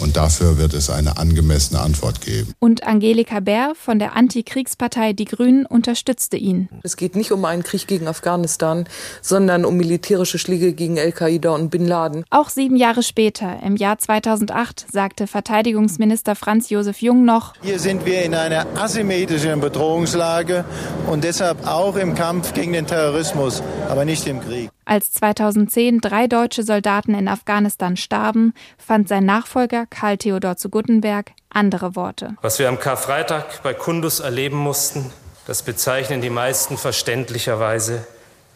Und dafür wird es eine angemessene Antwort geben. Und Angelika Bär von der Antikriegspartei Die Grünen unterstützte ihn. Es geht nicht um einen Krieg gegen Afghanistan, sondern um militärische Schläge gegen Al-Qaida und Bin Laden. Auch sieben Jahre später, im Jahr 2008, sagte Verteidigungsminister Franz Josef Jung noch: Hier sind wir in einer asymmetrischen Bedrohungslage und deshalb auch im Kampf gegen den Terrorismus, aber nicht im Krieg. Als 2010 drei deutsche Soldaten in Afghanistan starben, fand sein Nachfolger Karl Theodor zu Guttenberg andere Worte. Was wir am Karfreitag bei Kundus erleben mussten, das bezeichnen die meisten verständlicherweise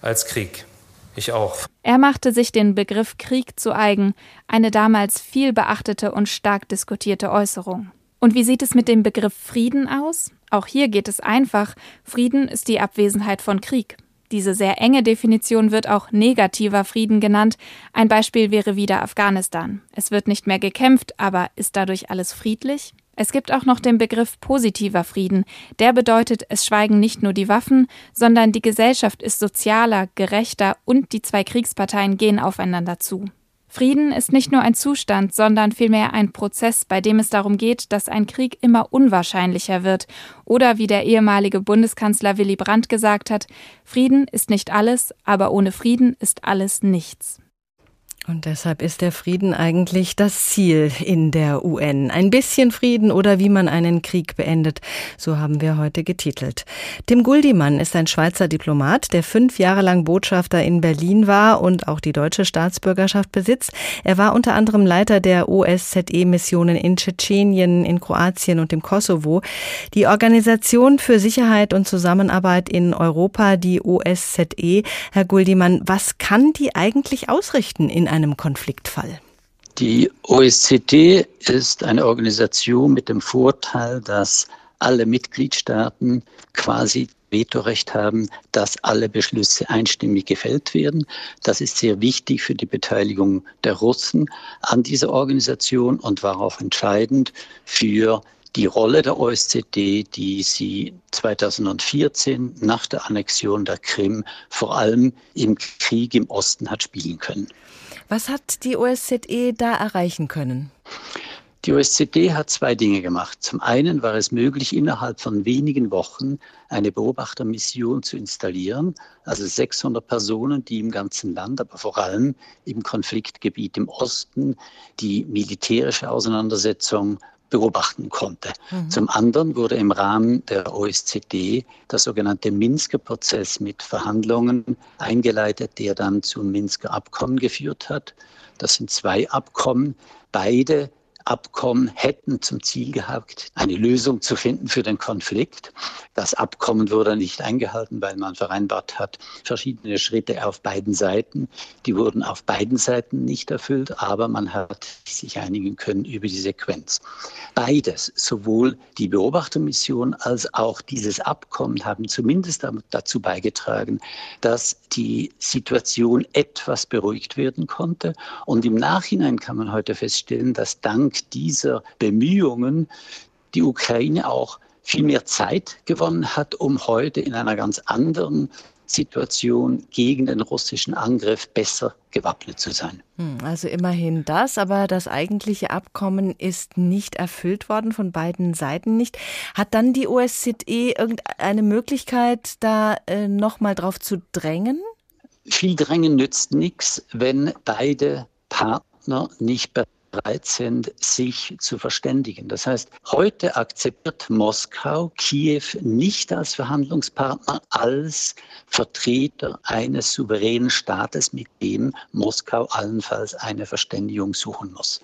als Krieg. Ich auch. Er machte sich den Begriff Krieg zu eigen, eine damals viel beachtete und stark diskutierte Äußerung. Und wie sieht es mit dem Begriff Frieden aus? Auch hier geht es einfach. Frieden ist die Abwesenheit von Krieg. Diese sehr enge Definition wird auch negativer Frieden genannt. Ein Beispiel wäre wieder Afghanistan. Es wird nicht mehr gekämpft, aber ist dadurch alles friedlich? Es gibt auch noch den Begriff positiver Frieden. Der bedeutet, es schweigen nicht nur die Waffen, sondern die Gesellschaft ist sozialer, gerechter und die zwei Kriegsparteien gehen aufeinander zu. Frieden ist nicht nur ein Zustand, sondern vielmehr ein Prozess, bei dem es darum geht, dass ein Krieg immer unwahrscheinlicher wird. Oder wie der ehemalige Bundeskanzler Willy Brandt gesagt hat, Frieden ist nicht alles, aber ohne Frieden ist alles nichts. Und deshalb ist der Frieden eigentlich das Ziel in der UN. Ein bisschen Frieden oder wie man einen Krieg beendet, so haben wir heute getitelt. Tim Guldimann ist ein Schweizer Diplomat, der fünf Jahre lang Botschafter in Berlin war und auch die deutsche Staatsbürgerschaft besitzt. Er war unter anderem Leiter der OSZE-Missionen in Tschetschenien, in Kroatien und im Kosovo. Die Organisation für Sicherheit und Zusammenarbeit in Europa, die OSZE, Herr Guldimann, was kann die eigentlich ausrichten in einem Konfliktfall? Die OSZE ist eine Organisation mit dem Vorteil, dass alle Mitgliedstaaten quasi Vetorecht haben, dass alle Beschlüsse einstimmig gefällt werden. Das ist sehr wichtig für die Beteiligung der Russen an dieser Organisation und war auch entscheidend für die Rolle der OSZE, die sie 2014 nach der Annexion der Krim vor allem im Krieg im Osten hat spielen können. Was hat die OSZE da erreichen können? Die OSZE hat zwei Dinge gemacht. Zum einen war es möglich, innerhalb von wenigen Wochen eine Beobachtermission zu installieren, also 600 Personen, die im ganzen Land, aber vor allem im Konfliktgebiet im Osten die militärische Auseinandersetzung beobachten konnte. Mhm. Zum anderen wurde im Rahmen der OSZE der sogenannte Minsker Prozess mit Verhandlungen eingeleitet, der dann zum Minsker Abkommen geführt hat. Das sind zwei Abkommen. Beide Abkommen hätten zum Ziel gehabt, eine Lösung zu finden für den Konflikt. Das Abkommen wurde nicht eingehalten, weil man vereinbart hat, verschiedene Schritte auf beiden Seiten. Die wurden auf beiden Seiten nicht erfüllt, aber man hat sich einigen können über die Sequenz. Beides, sowohl die Beobachtermission als auch dieses Abkommen, haben zumindest dazu beigetragen, dass die Situation etwas beruhigt werden konnte. Und im Nachhinein kann man heute feststellen, dass dank dieser Bemühungen die Ukraine auch viel mehr Zeit gewonnen hat, um heute in einer ganz anderen Situation gegen den russischen Angriff besser gewappnet zu sein. Hm, also immerhin das, aber das eigentliche Abkommen ist nicht erfüllt worden, von beiden Seiten nicht. Hat dann die OSZE irgendeine Möglichkeit, da äh, nochmal drauf zu drängen? Viel Drängen nützt nichts, wenn beide Partner nicht bereit bereit sind, sich zu verständigen. Das heißt, heute akzeptiert Moskau Kiew nicht als Verhandlungspartner, als Vertreter eines souveränen Staates, mit dem Moskau allenfalls eine Verständigung suchen muss.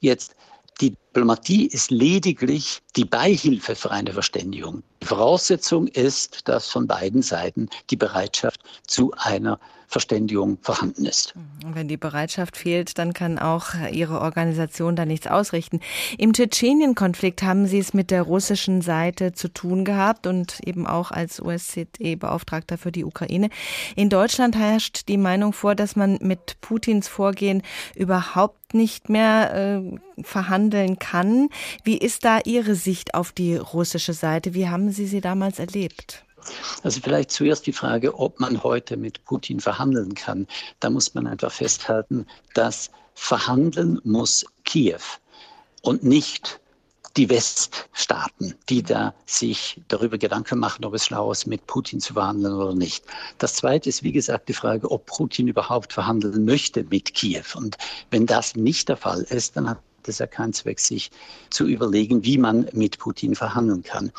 Jetzt die Diplomatie ist lediglich die Beihilfe für eine Verständigung. Die Voraussetzung ist, dass von beiden Seiten die Bereitschaft zu einer Verständigung vorhanden ist. Und wenn die Bereitschaft fehlt, dann kann auch Ihre Organisation da nichts ausrichten. Im Tschetschenien-Konflikt haben Sie es mit der russischen Seite zu tun gehabt und eben auch als OSZE-Beauftragter für die Ukraine. In Deutschland herrscht die Meinung vor, dass man mit Putins Vorgehen überhaupt nicht mehr äh, verhandeln kann. Wie ist da Ihre Sicht auf die russische Seite? Wie haben Sie sie damals erlebt? Also vielleicht zuerst die Frage, ob man heute mit Putin verhandeln kann. Da muss man einfach festhalten, dass verhandeln muss Kiew und nicht die Weststaaten, die da sich darüber Gedanken machen, ob es schlau ist, mit Putin zu verhandeln oder nicht. Das Zweite ist, wie gesagt, die Frage, ob Putin überhaupt verhandeln möchte mit Kiew. Und wenn das nicht der Fall ist, dann hat es ja keinen Zweck, sich zu überlegen, wie man mit Putin verhandeln kann.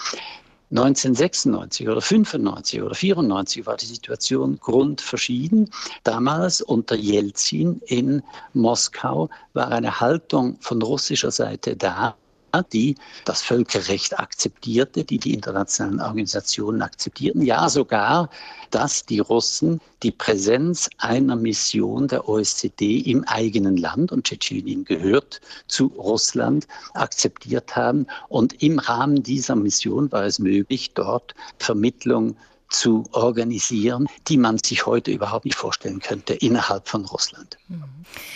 1996 oder 95 oder 94 war die Situation grundverschieden. Damals unter Jelzin in Moskau war eine Haltung von russischer Seite da, die das Völkerrecht akzeptierte, die die internationalen Organisationen akzeptierten, ja sogar, dass die Russen die Präsenz einer Mission der OSZE im eigenen Land, und Tschetschenien gehört zu Russland, akzeptiert haben. Und im Rahmen dieser Mission war es möglich, dort Vermittlung zu organisieren, die man sich heute überhaupt nicht vorstellen könnte innerhalb von Russland.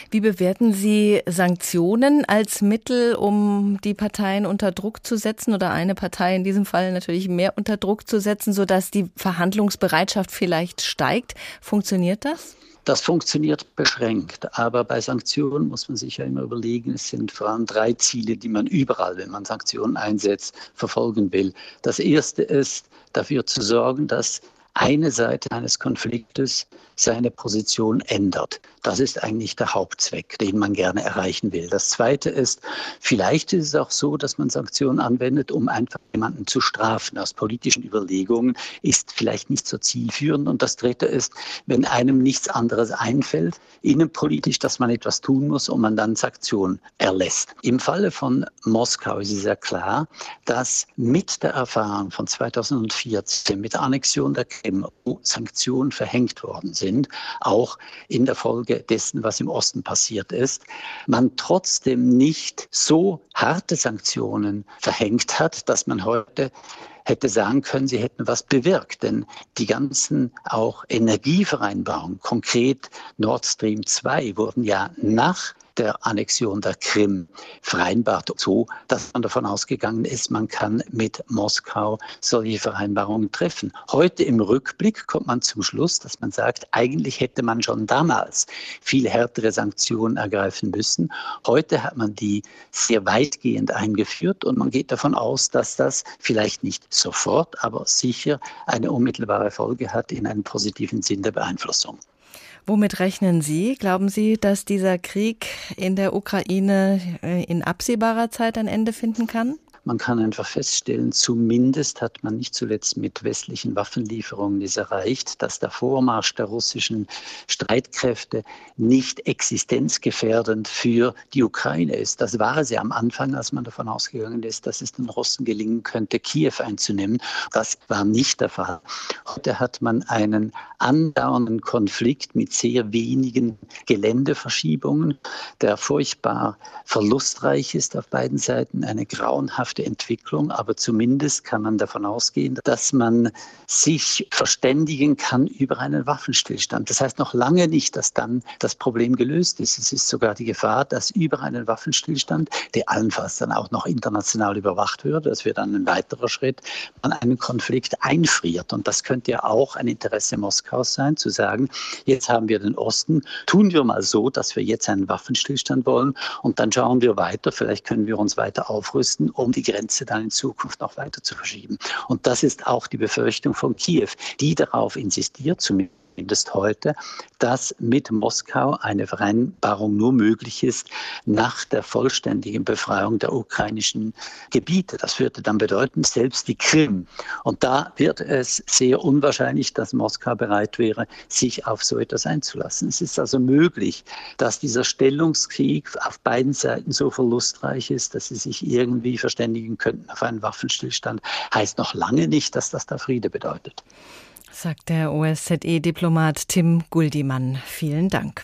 Wie bewerten Sie Sanktionen als Mittel, um die Parteien unter Druck zu setzen oder eine Partei in diesem Fall natürlich mehr unter Druck zu setzen, sodass die Verhandlungsbereitschaft vielleicht steigt? Funktioniert das? Das funktioniert beschränkt, aber bei Sanktionen muss man sich ja immer überlegen, es sind vor allem drei Ziele, die man überall, wenn man Sanktionen einsetzt, verfolgen will. Das erste ist, dafür zu sorgen, dass eine Seite eines Konfliktes seine Position ändert. Das ist eigentlich der Hauptzweck, den man gerne erreichen will. Das Zweite ist, vielleicht ist es auch so, dass man Sanktionen anwendet, um einfach jemanden zu strafen. Aus politischen Überlegungen ist vielleicht nicht so zielführend. Und das Dritte ist, wenn einem nichts anderes einfällt, innenpolitisch, dass man etwas tun muss und man dann Sanktionen erlässt. Im Falle von Moskau ist es ja klar, dass mit der Erfahrung von 2014, mit der Annexion der Krim, Sanktionen verhängt worden sind, sind, auch in der Folge dessen, was im Osten passiert ist, man trotzdem nicht so harte Sanktionen verhängt hat, dass man heute hätte sagen können, sie hätten was bewirkt. Denn die ganzen auch Energievereinbarungen, konkret Nord Stream 2, wurden ja nach der Annexion der Krim vereinbart, so dass man davon ausgegangen ist, man kann mit Moskau solche Vereinbarungen treffen. Heute im Rückblick kommt man zum Schluss, dass man sagt, eigentlich hätte man schon damals viel härtere Sanktionen ergreifen müssen. Heute hat man die sehr weitgehend eingeführt und man geht davon aus, dass das vielleicht nicht sofort, aber sicher eine unmittelbare Folge hat in einem positiven Sinn der Beeinflussung. Womit rechnen Sie? Glauben Sie, dass dieser Krieg in der Ukraine äh, in absehbarer Zeit ein Ende finden kann? Man kann einfach feststellen, zumindest hat man nicht zuletzt mit westlichen Waffenlieferungen es erreicht, dass der Vormarsch der russischen Streitkräfte nicht existenzgefährdend für die Ukraine ist. Das war es ja am Anfang, als man davon ausgegangen ist, dass es den Russen gelingen könnte, Kiew einzunehmen. Das war nicht der Fall. Heute hat man einen andauernden Konflikt mit sehr wenigen Geländeverschiebungen, der furchtbar verlustreich ist auf beiden Seiten, eine grauenhafte dauerhafte Entwicklung, aber zumindest kann man davon ausgehen, dass man sich verständigen kann über einen Waffenstillstand. Das heißt noch lange nicht, dass dann das Problem gelöst ist. Es ist sogar die Gefahr, dass über einen Waffenstillstand, der allenfalls dann auch noch international überwacht wird, das wird dann ein weiterer Schritt, man einen Konflikt einfriert. Und das könnte ja auch ein Interesse Moskaus sein, zu sagen, jetzt haben wir den Osten, tun wir mal so, dass wir jetzt einen Waffenstillstand wollen und dann schauen wir weiter, vielleicht können wir uns weiter aufrüsten, um die die Grenze dann in Zukunft noch weiter zu verschieben. Und das ist auch die Befürchtung von Kiew, die darauf insistiert, zumindest zumindest heute, dass mit Moskau eine Vereinbarung nur möglich ist nach der vollständigen Befreiung der ukrainischen Gebiete. Das würde dann bedeuten, selbst die Krim. Und da wird es sehr unwahrscheinlich, dass Moskau bereit wäre, sich auf so etwas einzulassen. Es ist also möglich, dass dieser Stellungskrieg auf beiden Seiten so verlustreich ist, dass sie sich irgendwie verständigen könnten auf einen Waffenstillstand. Heißt noch lange nicht, dass das der Friede bedeutet sagt der OSZE-Diplomat Tim Guldimann. Vielen Dank.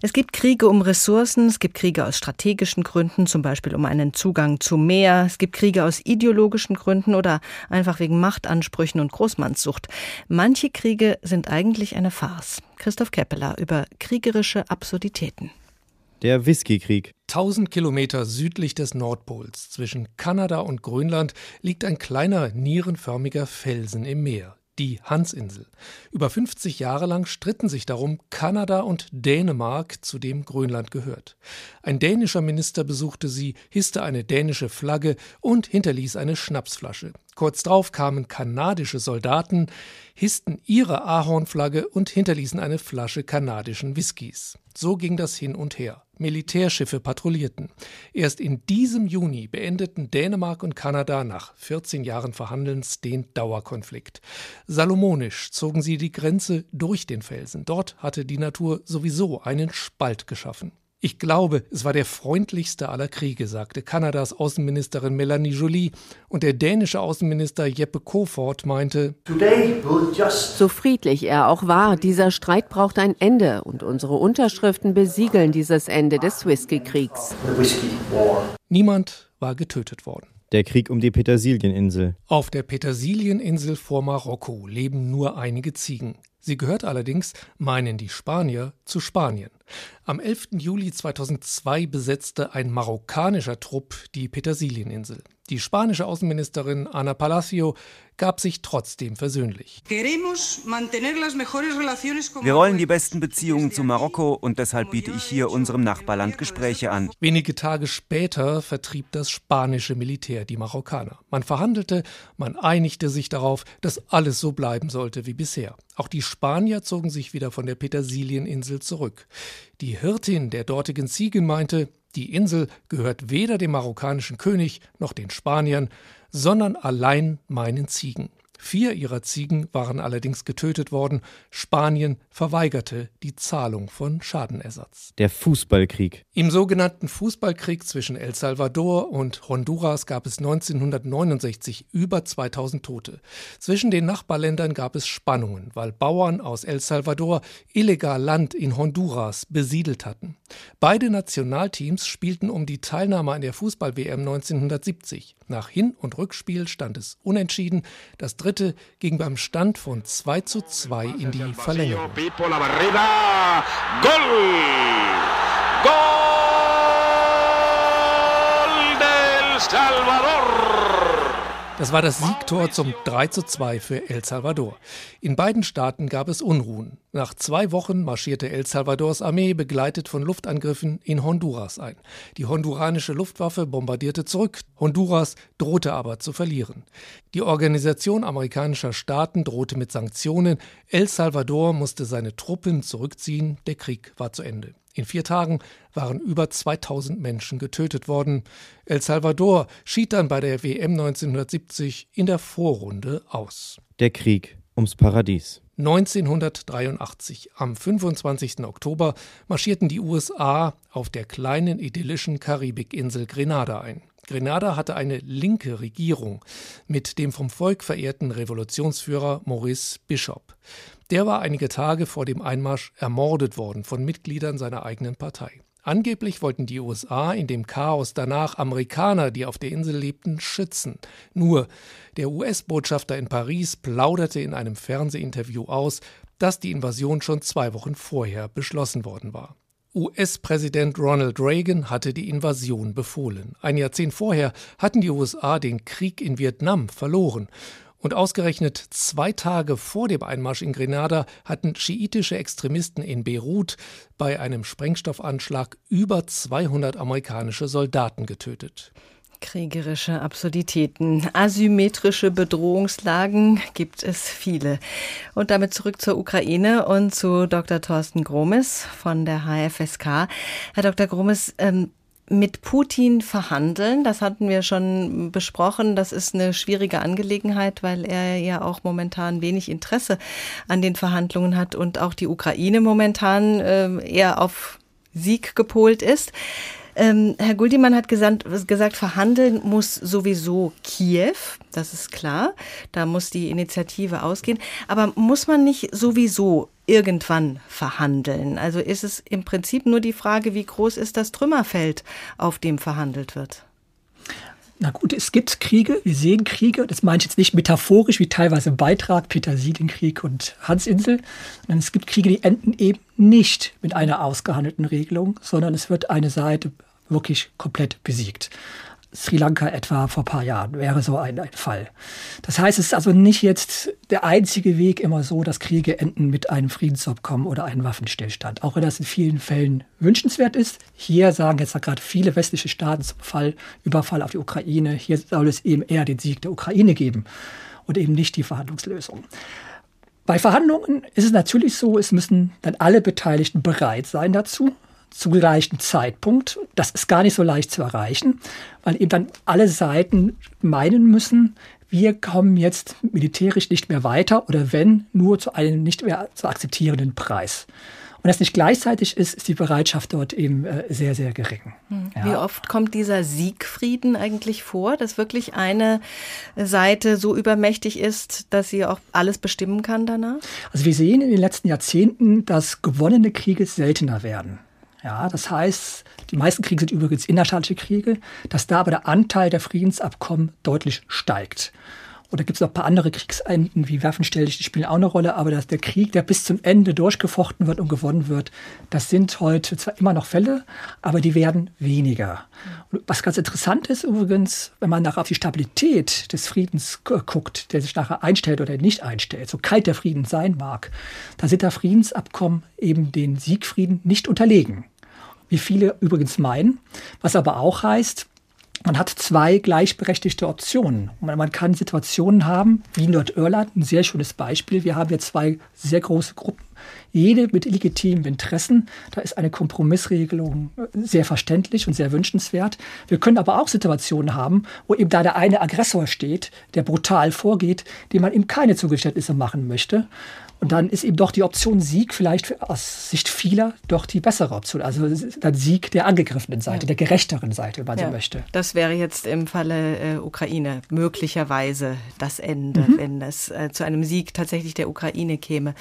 Es gibt Kriege um Ressourcen, es gibt Kriege aus strategischen Gründen, zum Beispiel um einen Zugang zu Meer, es gibt Kriege aus ideologischen Gründen oder einfach wegen Machtansprüchen und Großmannssucht. Manche Kriege sind eigentlich eine Farce. Christoph Keppeler über kriegerische Absurditäten. Der Whiskykrieg. 1000 Kilometer südlich des Nordpols zwischen Kanada und Grönland liegt ein kleiner nierenförmiger Felsen im Meer die Hansinsel. Über 50 Jahre lang stritten sich darum Kanada und Dänemark, zu dem Grönland gehört. Ein dänischer Minister besuchte sie, hisste eine dänische Flagge und hinterließ eine Schnapsflasche. Kurz darauf kamen kanadische Soldaten, hissten ihre Ahornflagge und hinterließen eine Flasche kanadischen Whiskys. So ging das hin und her. Militärschiffe patrouillierten. Erst in diesem Juni beendeten Dänemark und Kanada nach 14 Jahren Verhandelns den Dauerkonflikt. Salomonisch zogen sie die Grenze durch den Felsen. Dort hatte die Natur sowieso einen Spalt geschaffen. Ich glaube, es war der freundlichste aller Kriege, sagte Kanadas Außenministerin Melanie Joly. Und der dänische Außenminister Jeppe Kofod meinte, So friedlich er auch war, dieser Streit braucht ein Ende und unsere Unterschriften besiegeln dieses Ende des Whisky-Kriegs. Niemand war getötet worden. Der Krieg um die Petersilieninsel. Auf der Petersilieninsel vor Marokko leben nur einige Ziegen. Sie gehört allerdings, meinen die Spanier, zu Spanien. Am 11. Juli 2002 besetzte ein marokkanischer Trupp die Petersilieninsel. Die spanische Außenministerin Ana Palacio gab sich trotzdem versöhnlich. Wir wollen die besten Beziehungen zu Marokko und deshalb biete ich hier unserem Nachbarland Gespräche an. Wenige Tage später vertrieb das spanische Militär die Marokkaner. Man verhandelte, man einigte sich darauf, dass alles so bleiben sollte wie bisher. Auch die Spanier zogen sich wieder von der Petersilieninsel zurück. Die Hirtin der dortigen Ziegen meinte, die Insel gehört weder dem marokkanischen König noch den Spaniern, sondern allein meinen Ziegen. Vier ihrer Ziegen waren allerdings getötet worden. Spanien verweigerte die Zahlung von Schadenersatz. Der Fußballkrieg. Im sogenannten Fußballkrieg zwischen El Salvador und Honduras gab es 1969 über 2000 Tote. Zwischen den Nachbarländern gab es Spannungen, weil Bauern aus El Salvador illegal Land in Honduras besiedelt hatten. Beide Nationalteams spielten um die Teilnahme an der Fußball-WM 1970. Nach Hin- und Rückspiel stand es unentschieden. Das dritte ging beim Stand von 2 zu 2 in die Verlängerung. Gol! Gol del Salvador! Das war das Siegtor zum 3 zu 2 für El Salvador. In beiden Staaten gab es Unruhen. Nach zwei Wochen marschierte El Salvadors Armee, begleitet von Luftangriffen, in Honduras ein. Die honduranische Luftwaffe bombardierte zurück. Honduras drohte aber zu verlieren. Die Organisation amerikanischer Staaten drohte mit Sanktionen. El Salvador musste seine Truppen zurückziehen. Der Krieg war zu Ende. In vier Tagen waren über 2000 Menschen getötet worden. El Salvador schied dann bei der WM 1970 in der Vorrunde aus. Der Krieg ums Paradies. 1983, am 25. Oktober, marschierten die USA auf der kleinen idyllischen Karibikinsel Grenada ein. Grenada hatte eine linke Regierung mit dem vom Volk verehrten Revolutionsführer Maurice Bishop. Der war einige Tage vor dem Einmarsch ermordet worden von Mitgliedern seiner eigenen Partei. Angeblich wollten die USA in dem Chaos danach Amerikaner, die auf der Insel lebten, schützen. Nur der US-Botschafter in Paris plauderte in einem Fernsehinterview aus, dass die Invasion schon zwei Wochen vorher beschlossen worden war. US-Präsident Ronald Reagan hatte die Invasion befohlen. Ein Jahrzehnt vorher hatten die USA den Krieg in Vietnam verloren. Und ausgerechnet zwei Tage vor dem Einmarsch in Grenada hatten schiitische Extremisten in Beirut bei einem Sprengstoffanschlag über 200 amerikanische Soldaten getötet. Kriegerische Absurditäten, asymmetrische Bedrohungslagen gibt es viele. Und damit zurück zur Ukraine und zu Dr. Thorsten Gromes von der HFSK. Herr Dr. Gromes, ähm, mit Putin verhandeln, das hatten wir schon besprochen, das ist eine schwierige Angelegenheit, weil er ja auch momentan wenig Interesse an den Verhandlungen hat und auch die Ukraine momentan äh, eher auf Sieg gepolt ist. Ähm, Herr Guldimann hat gesagt, gesagt, verhandeln muss sowieso Kiew, das ist klar. Da muss die Initiative ausgehen. Aber muss man nicht sowieso irgendwann verhandeln? Also ist es im Prinzip nur die Frage, wie groß ist das Trümmerfeld, auf dem verhandelt wird? Na gut, es gibt Kriege, wir sehen Kriege, das meine ich jetzt nicht metaphorisch, wie teilweise im Beitrag, Petersilienkrieg und Hansinsel, sondern es gibt Kriege, die enden eben nicht mit einer ausgehandelten Regelung, sondern es wird eine Seite wirklich komplett besiegt. Sri Lanka etwa vor ein paar Jahren wäre so ein, ein Fall. Das heißt, es ist also nicht jetzt der einzige Weg immer so, dass Kriege enden mit einem Friedensabkommen oder einem Waffenstillstand. Auch wenn das in vielen Fällen wünschenswert ist. Hier sagen jetzt gerade viele westliche Staaten zum Fall Überfall auf die Ukraine. Hier soll es eben eher den Sieg der Ukraine geben und eben nicht die Verhandlungslösung. Bei Verhandlungen ist es natürlich so, es müssen dann alle Beteiligten bereit sein dazu zum gleichen Zeitpunkt. Das ist gar nicht so leicht zu erreichen, weil eben dann alle Seiten meinen müssen, wir kommen jetzt militärisch nicht mehr weiter oder wenn, nur zu einem nicht mehr zu akzeptierenden Preis. Und das nicht gleichzeitig ist, ist die Bereitschaft dort eben äh, sehr, sehr gering. Hm. Ja. Wie oft kommt dieser Siegfrieden eigentlich vor, dass wirklich eine Seite so übermächtig ist, dass sie auch alles bestimmen kann danach? Also wir sehen in den letzten Jahrzehnten, dass gewonnene Kriege seltener werden. Ja, das heißt, die meisten Kriege sind übrigens innerstaatliche Kriege, dass da aber der Anteil der Friedensabkommen deutlich steigt. Oder gibt es noch ein paar andere Kriegsenden wie Waffenstillstand, die spielen auch eine Rolle, aber dass der Krieg, der bis zum Ende durchgefochten wird und gewonnen wird, das sind heute zwar immer noch Fälle, aber die werden weniger. Und was ganz interessant ist übrigens, wenn man nachher auf die Stabilität des Friedens guckt, der sich nachher einstellt oder nicht einstellt, so kalt der Frieden sein mag, da sind da Friedensabkommen eben den Siegfrieden nicht unterlegen wie viele übrigens meinen, was aber auch heißt, man hat zwei gleichberechtigte Optionen. Man kann Situationen haben, wie in Nordirland, ein sehr schönes Beispiel. Wir haben hier zwei sehr große Gruppen, jede mit legitimen Interessen. Da ist eine Kompromissregelung sehr verständlich und sehr wünschenswert. Wir können aber auch Situationen haben, wo eben da der eine Aggressor steht, der brutal vorgeht, dem man ihm keine Zugeständnisse machen möchte. Und dann ist eben doch die Option Sieg vielleicht aus Sicht vieler doch die bessere Option. Also dann Sieg der angegriffenen Seite, ja. der gerechteren Seite, wenn man ja. so möchte. Das wäre jetzt im Falle äh, Ukraine möglicherweise das Ende, mhm. wenn es äh, zu einem Sieg tatsächlich der Ukraine käme.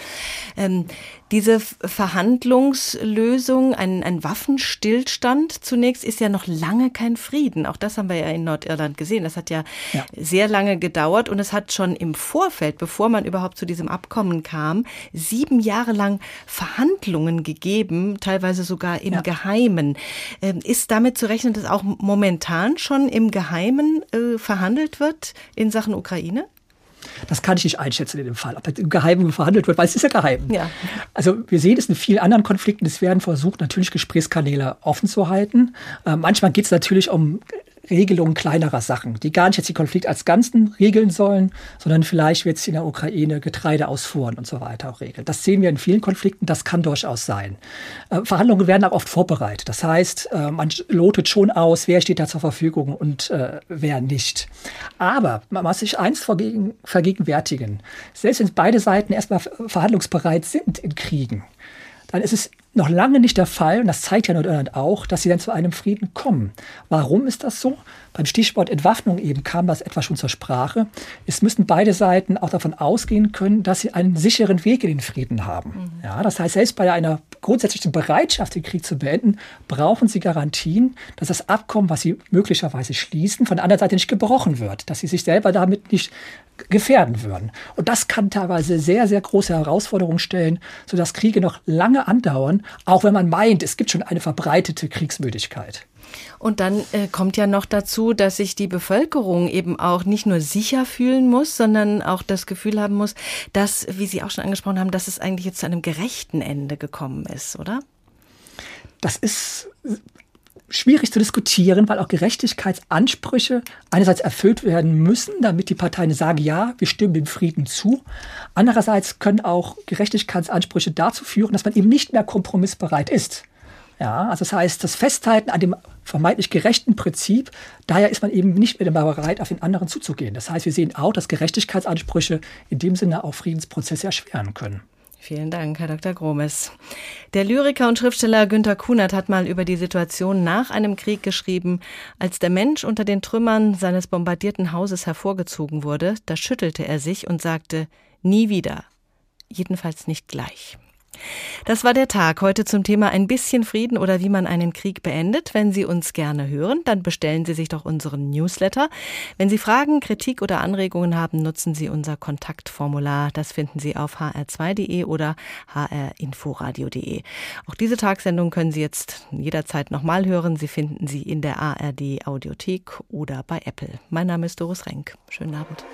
Ähm, diese Verhandlungslösung, ein, ein Waffenstillstand zunächst, ist ja noch lange kein Frieden. Auch das haben wir ja in Nordirland gesehen. Das hat ja, ja, sehr lange gedauert und es hat schon im Vorfeld, bevor man überhaupt zu diesem Abkommen kam, sieben Jahre lang Verhandlungen gegeben, teilweise sogar im ja. Geheimen. Ähm, ist damit zu rechnen, dass auch momentan schon im Geheimen äh, verhandelt wird in Sachen Ukraine? Das kann ich nicht einschätzen in dem Fall, ob das im Geheimen verhandelt wird, weil es ist ja geheim. Ja. Also wir sehen es in vielen anderen Konflikten, es werden versucht, natürlich Gesprächskanäle offen zu halten. Äh, manchmal geht es natürlich um Regelungen kleinerer Sachen, die gar nicht jetzt den Konflikt als Ganzen regeln sollen, sondern vielleicht wird es in der Ukraine Getreideausfuhren und so weiter auch regeln. Das sehen wir in vielen Konflikten, das kann durchaus sein. Äh, Verhandlungen werden auch oft vorbereitet. Das heißt, äh, man lotet schon aus, wer steht da zur Verfügung und äh, wer nicht. Aber man muss sich eins vergegenwärtigen. Selbst wenn beide Seiten erstmal verhandlungsbereit sind in Kriegen, dann ist es noch lange nicht der Fall, und das zeigt ja Nordirland auch, dass sie dann zu einem Frieden kommen. Warum ist das so? Beim Stichwort Entwaffnung eben kam das etwa schon zur Sprache. Es müssen beide Seiten auch davon ausgehen können, dass sie einen sicheren Weg in den Frieden haben. Mhm. Ja, das heißt, selbst bei einer grundsätzlichen Bereitschaft, den Krieg zu beenden, brauchen sie Garantien, dass das Abkommen, was sie möglicherweise schließen, von der anderen Seite nicht gebrochen wird, dass sie sich selber damit nicht gefährden würden. Und das kann teilweise sehr, sehr große Herausforderungen stellen, sodass Kriege noch lange andauern, auch wenn man meint, es gibt schon eine verbreitete Kriegsmüdigkeit. Und dann äh, kommt ja noch dazu, dass sich die Bevölkerung eben auch nicht nur sicher fühlen muss, sondern auch das Gefühl haben muss, dass, wie Sie auch schon angesprochen haben, dass es eigentlich jetzt zu einem gerechten Ende gekommen ist, oder? Das ist schwierig zu diskutieren, weil auch Gerechtigkeitsansprüche einerseits erfüllt werden müssen, damit die Parteien sagen, ja, wir stimmen dem Frieden zu. Andererseits können auch Gerechtigkeitsansprüche dazu führen, dass man eben nicht mehr kompromissbereit ist. Ja, also das heißt, das Festhalten an dem vermeintlich gerechten Prinzip, daher ist man eben nicht mehr bereit, auf den anderen zuzugehen. Das heißt, wir sehen auch, dass Gerechtigkeitsansprüche in dem Sinne auch Friedensprozesse erschweren können. Vielen Dank, Herr Dr. Gromes. Der Lyriker und Schriftsteller Günter Kunert hat mal über die Situation nach einem Krieg geschrieben. Als der Mensch unter den Trümmern seines bombardierten Hauses hervorgezogen wurde, da schüttelte er sich und sagte, nie wieder. Jedenfalls nicht gleich. Das war der Tag heute zum Thema ein bisschen Frieden oder wie man einen Krieg beendet. Wenn Sie uns gerne hören, dann bestellen Sie sich doch unseren Newsletter. Wenn Sie Fragen, Kritik oder Anregungen haben, nutzen Sie unser Kontaktformular. Das finden Sie auf hr2.de oder hrinforadio.de. Auch diese Tagsendung können Sie jetzt jederzeit nochmal hören. Sie finden sie in der ARD Audiothek oder bei Apple. Mein Name ist Doris Renk. Schönen Abend.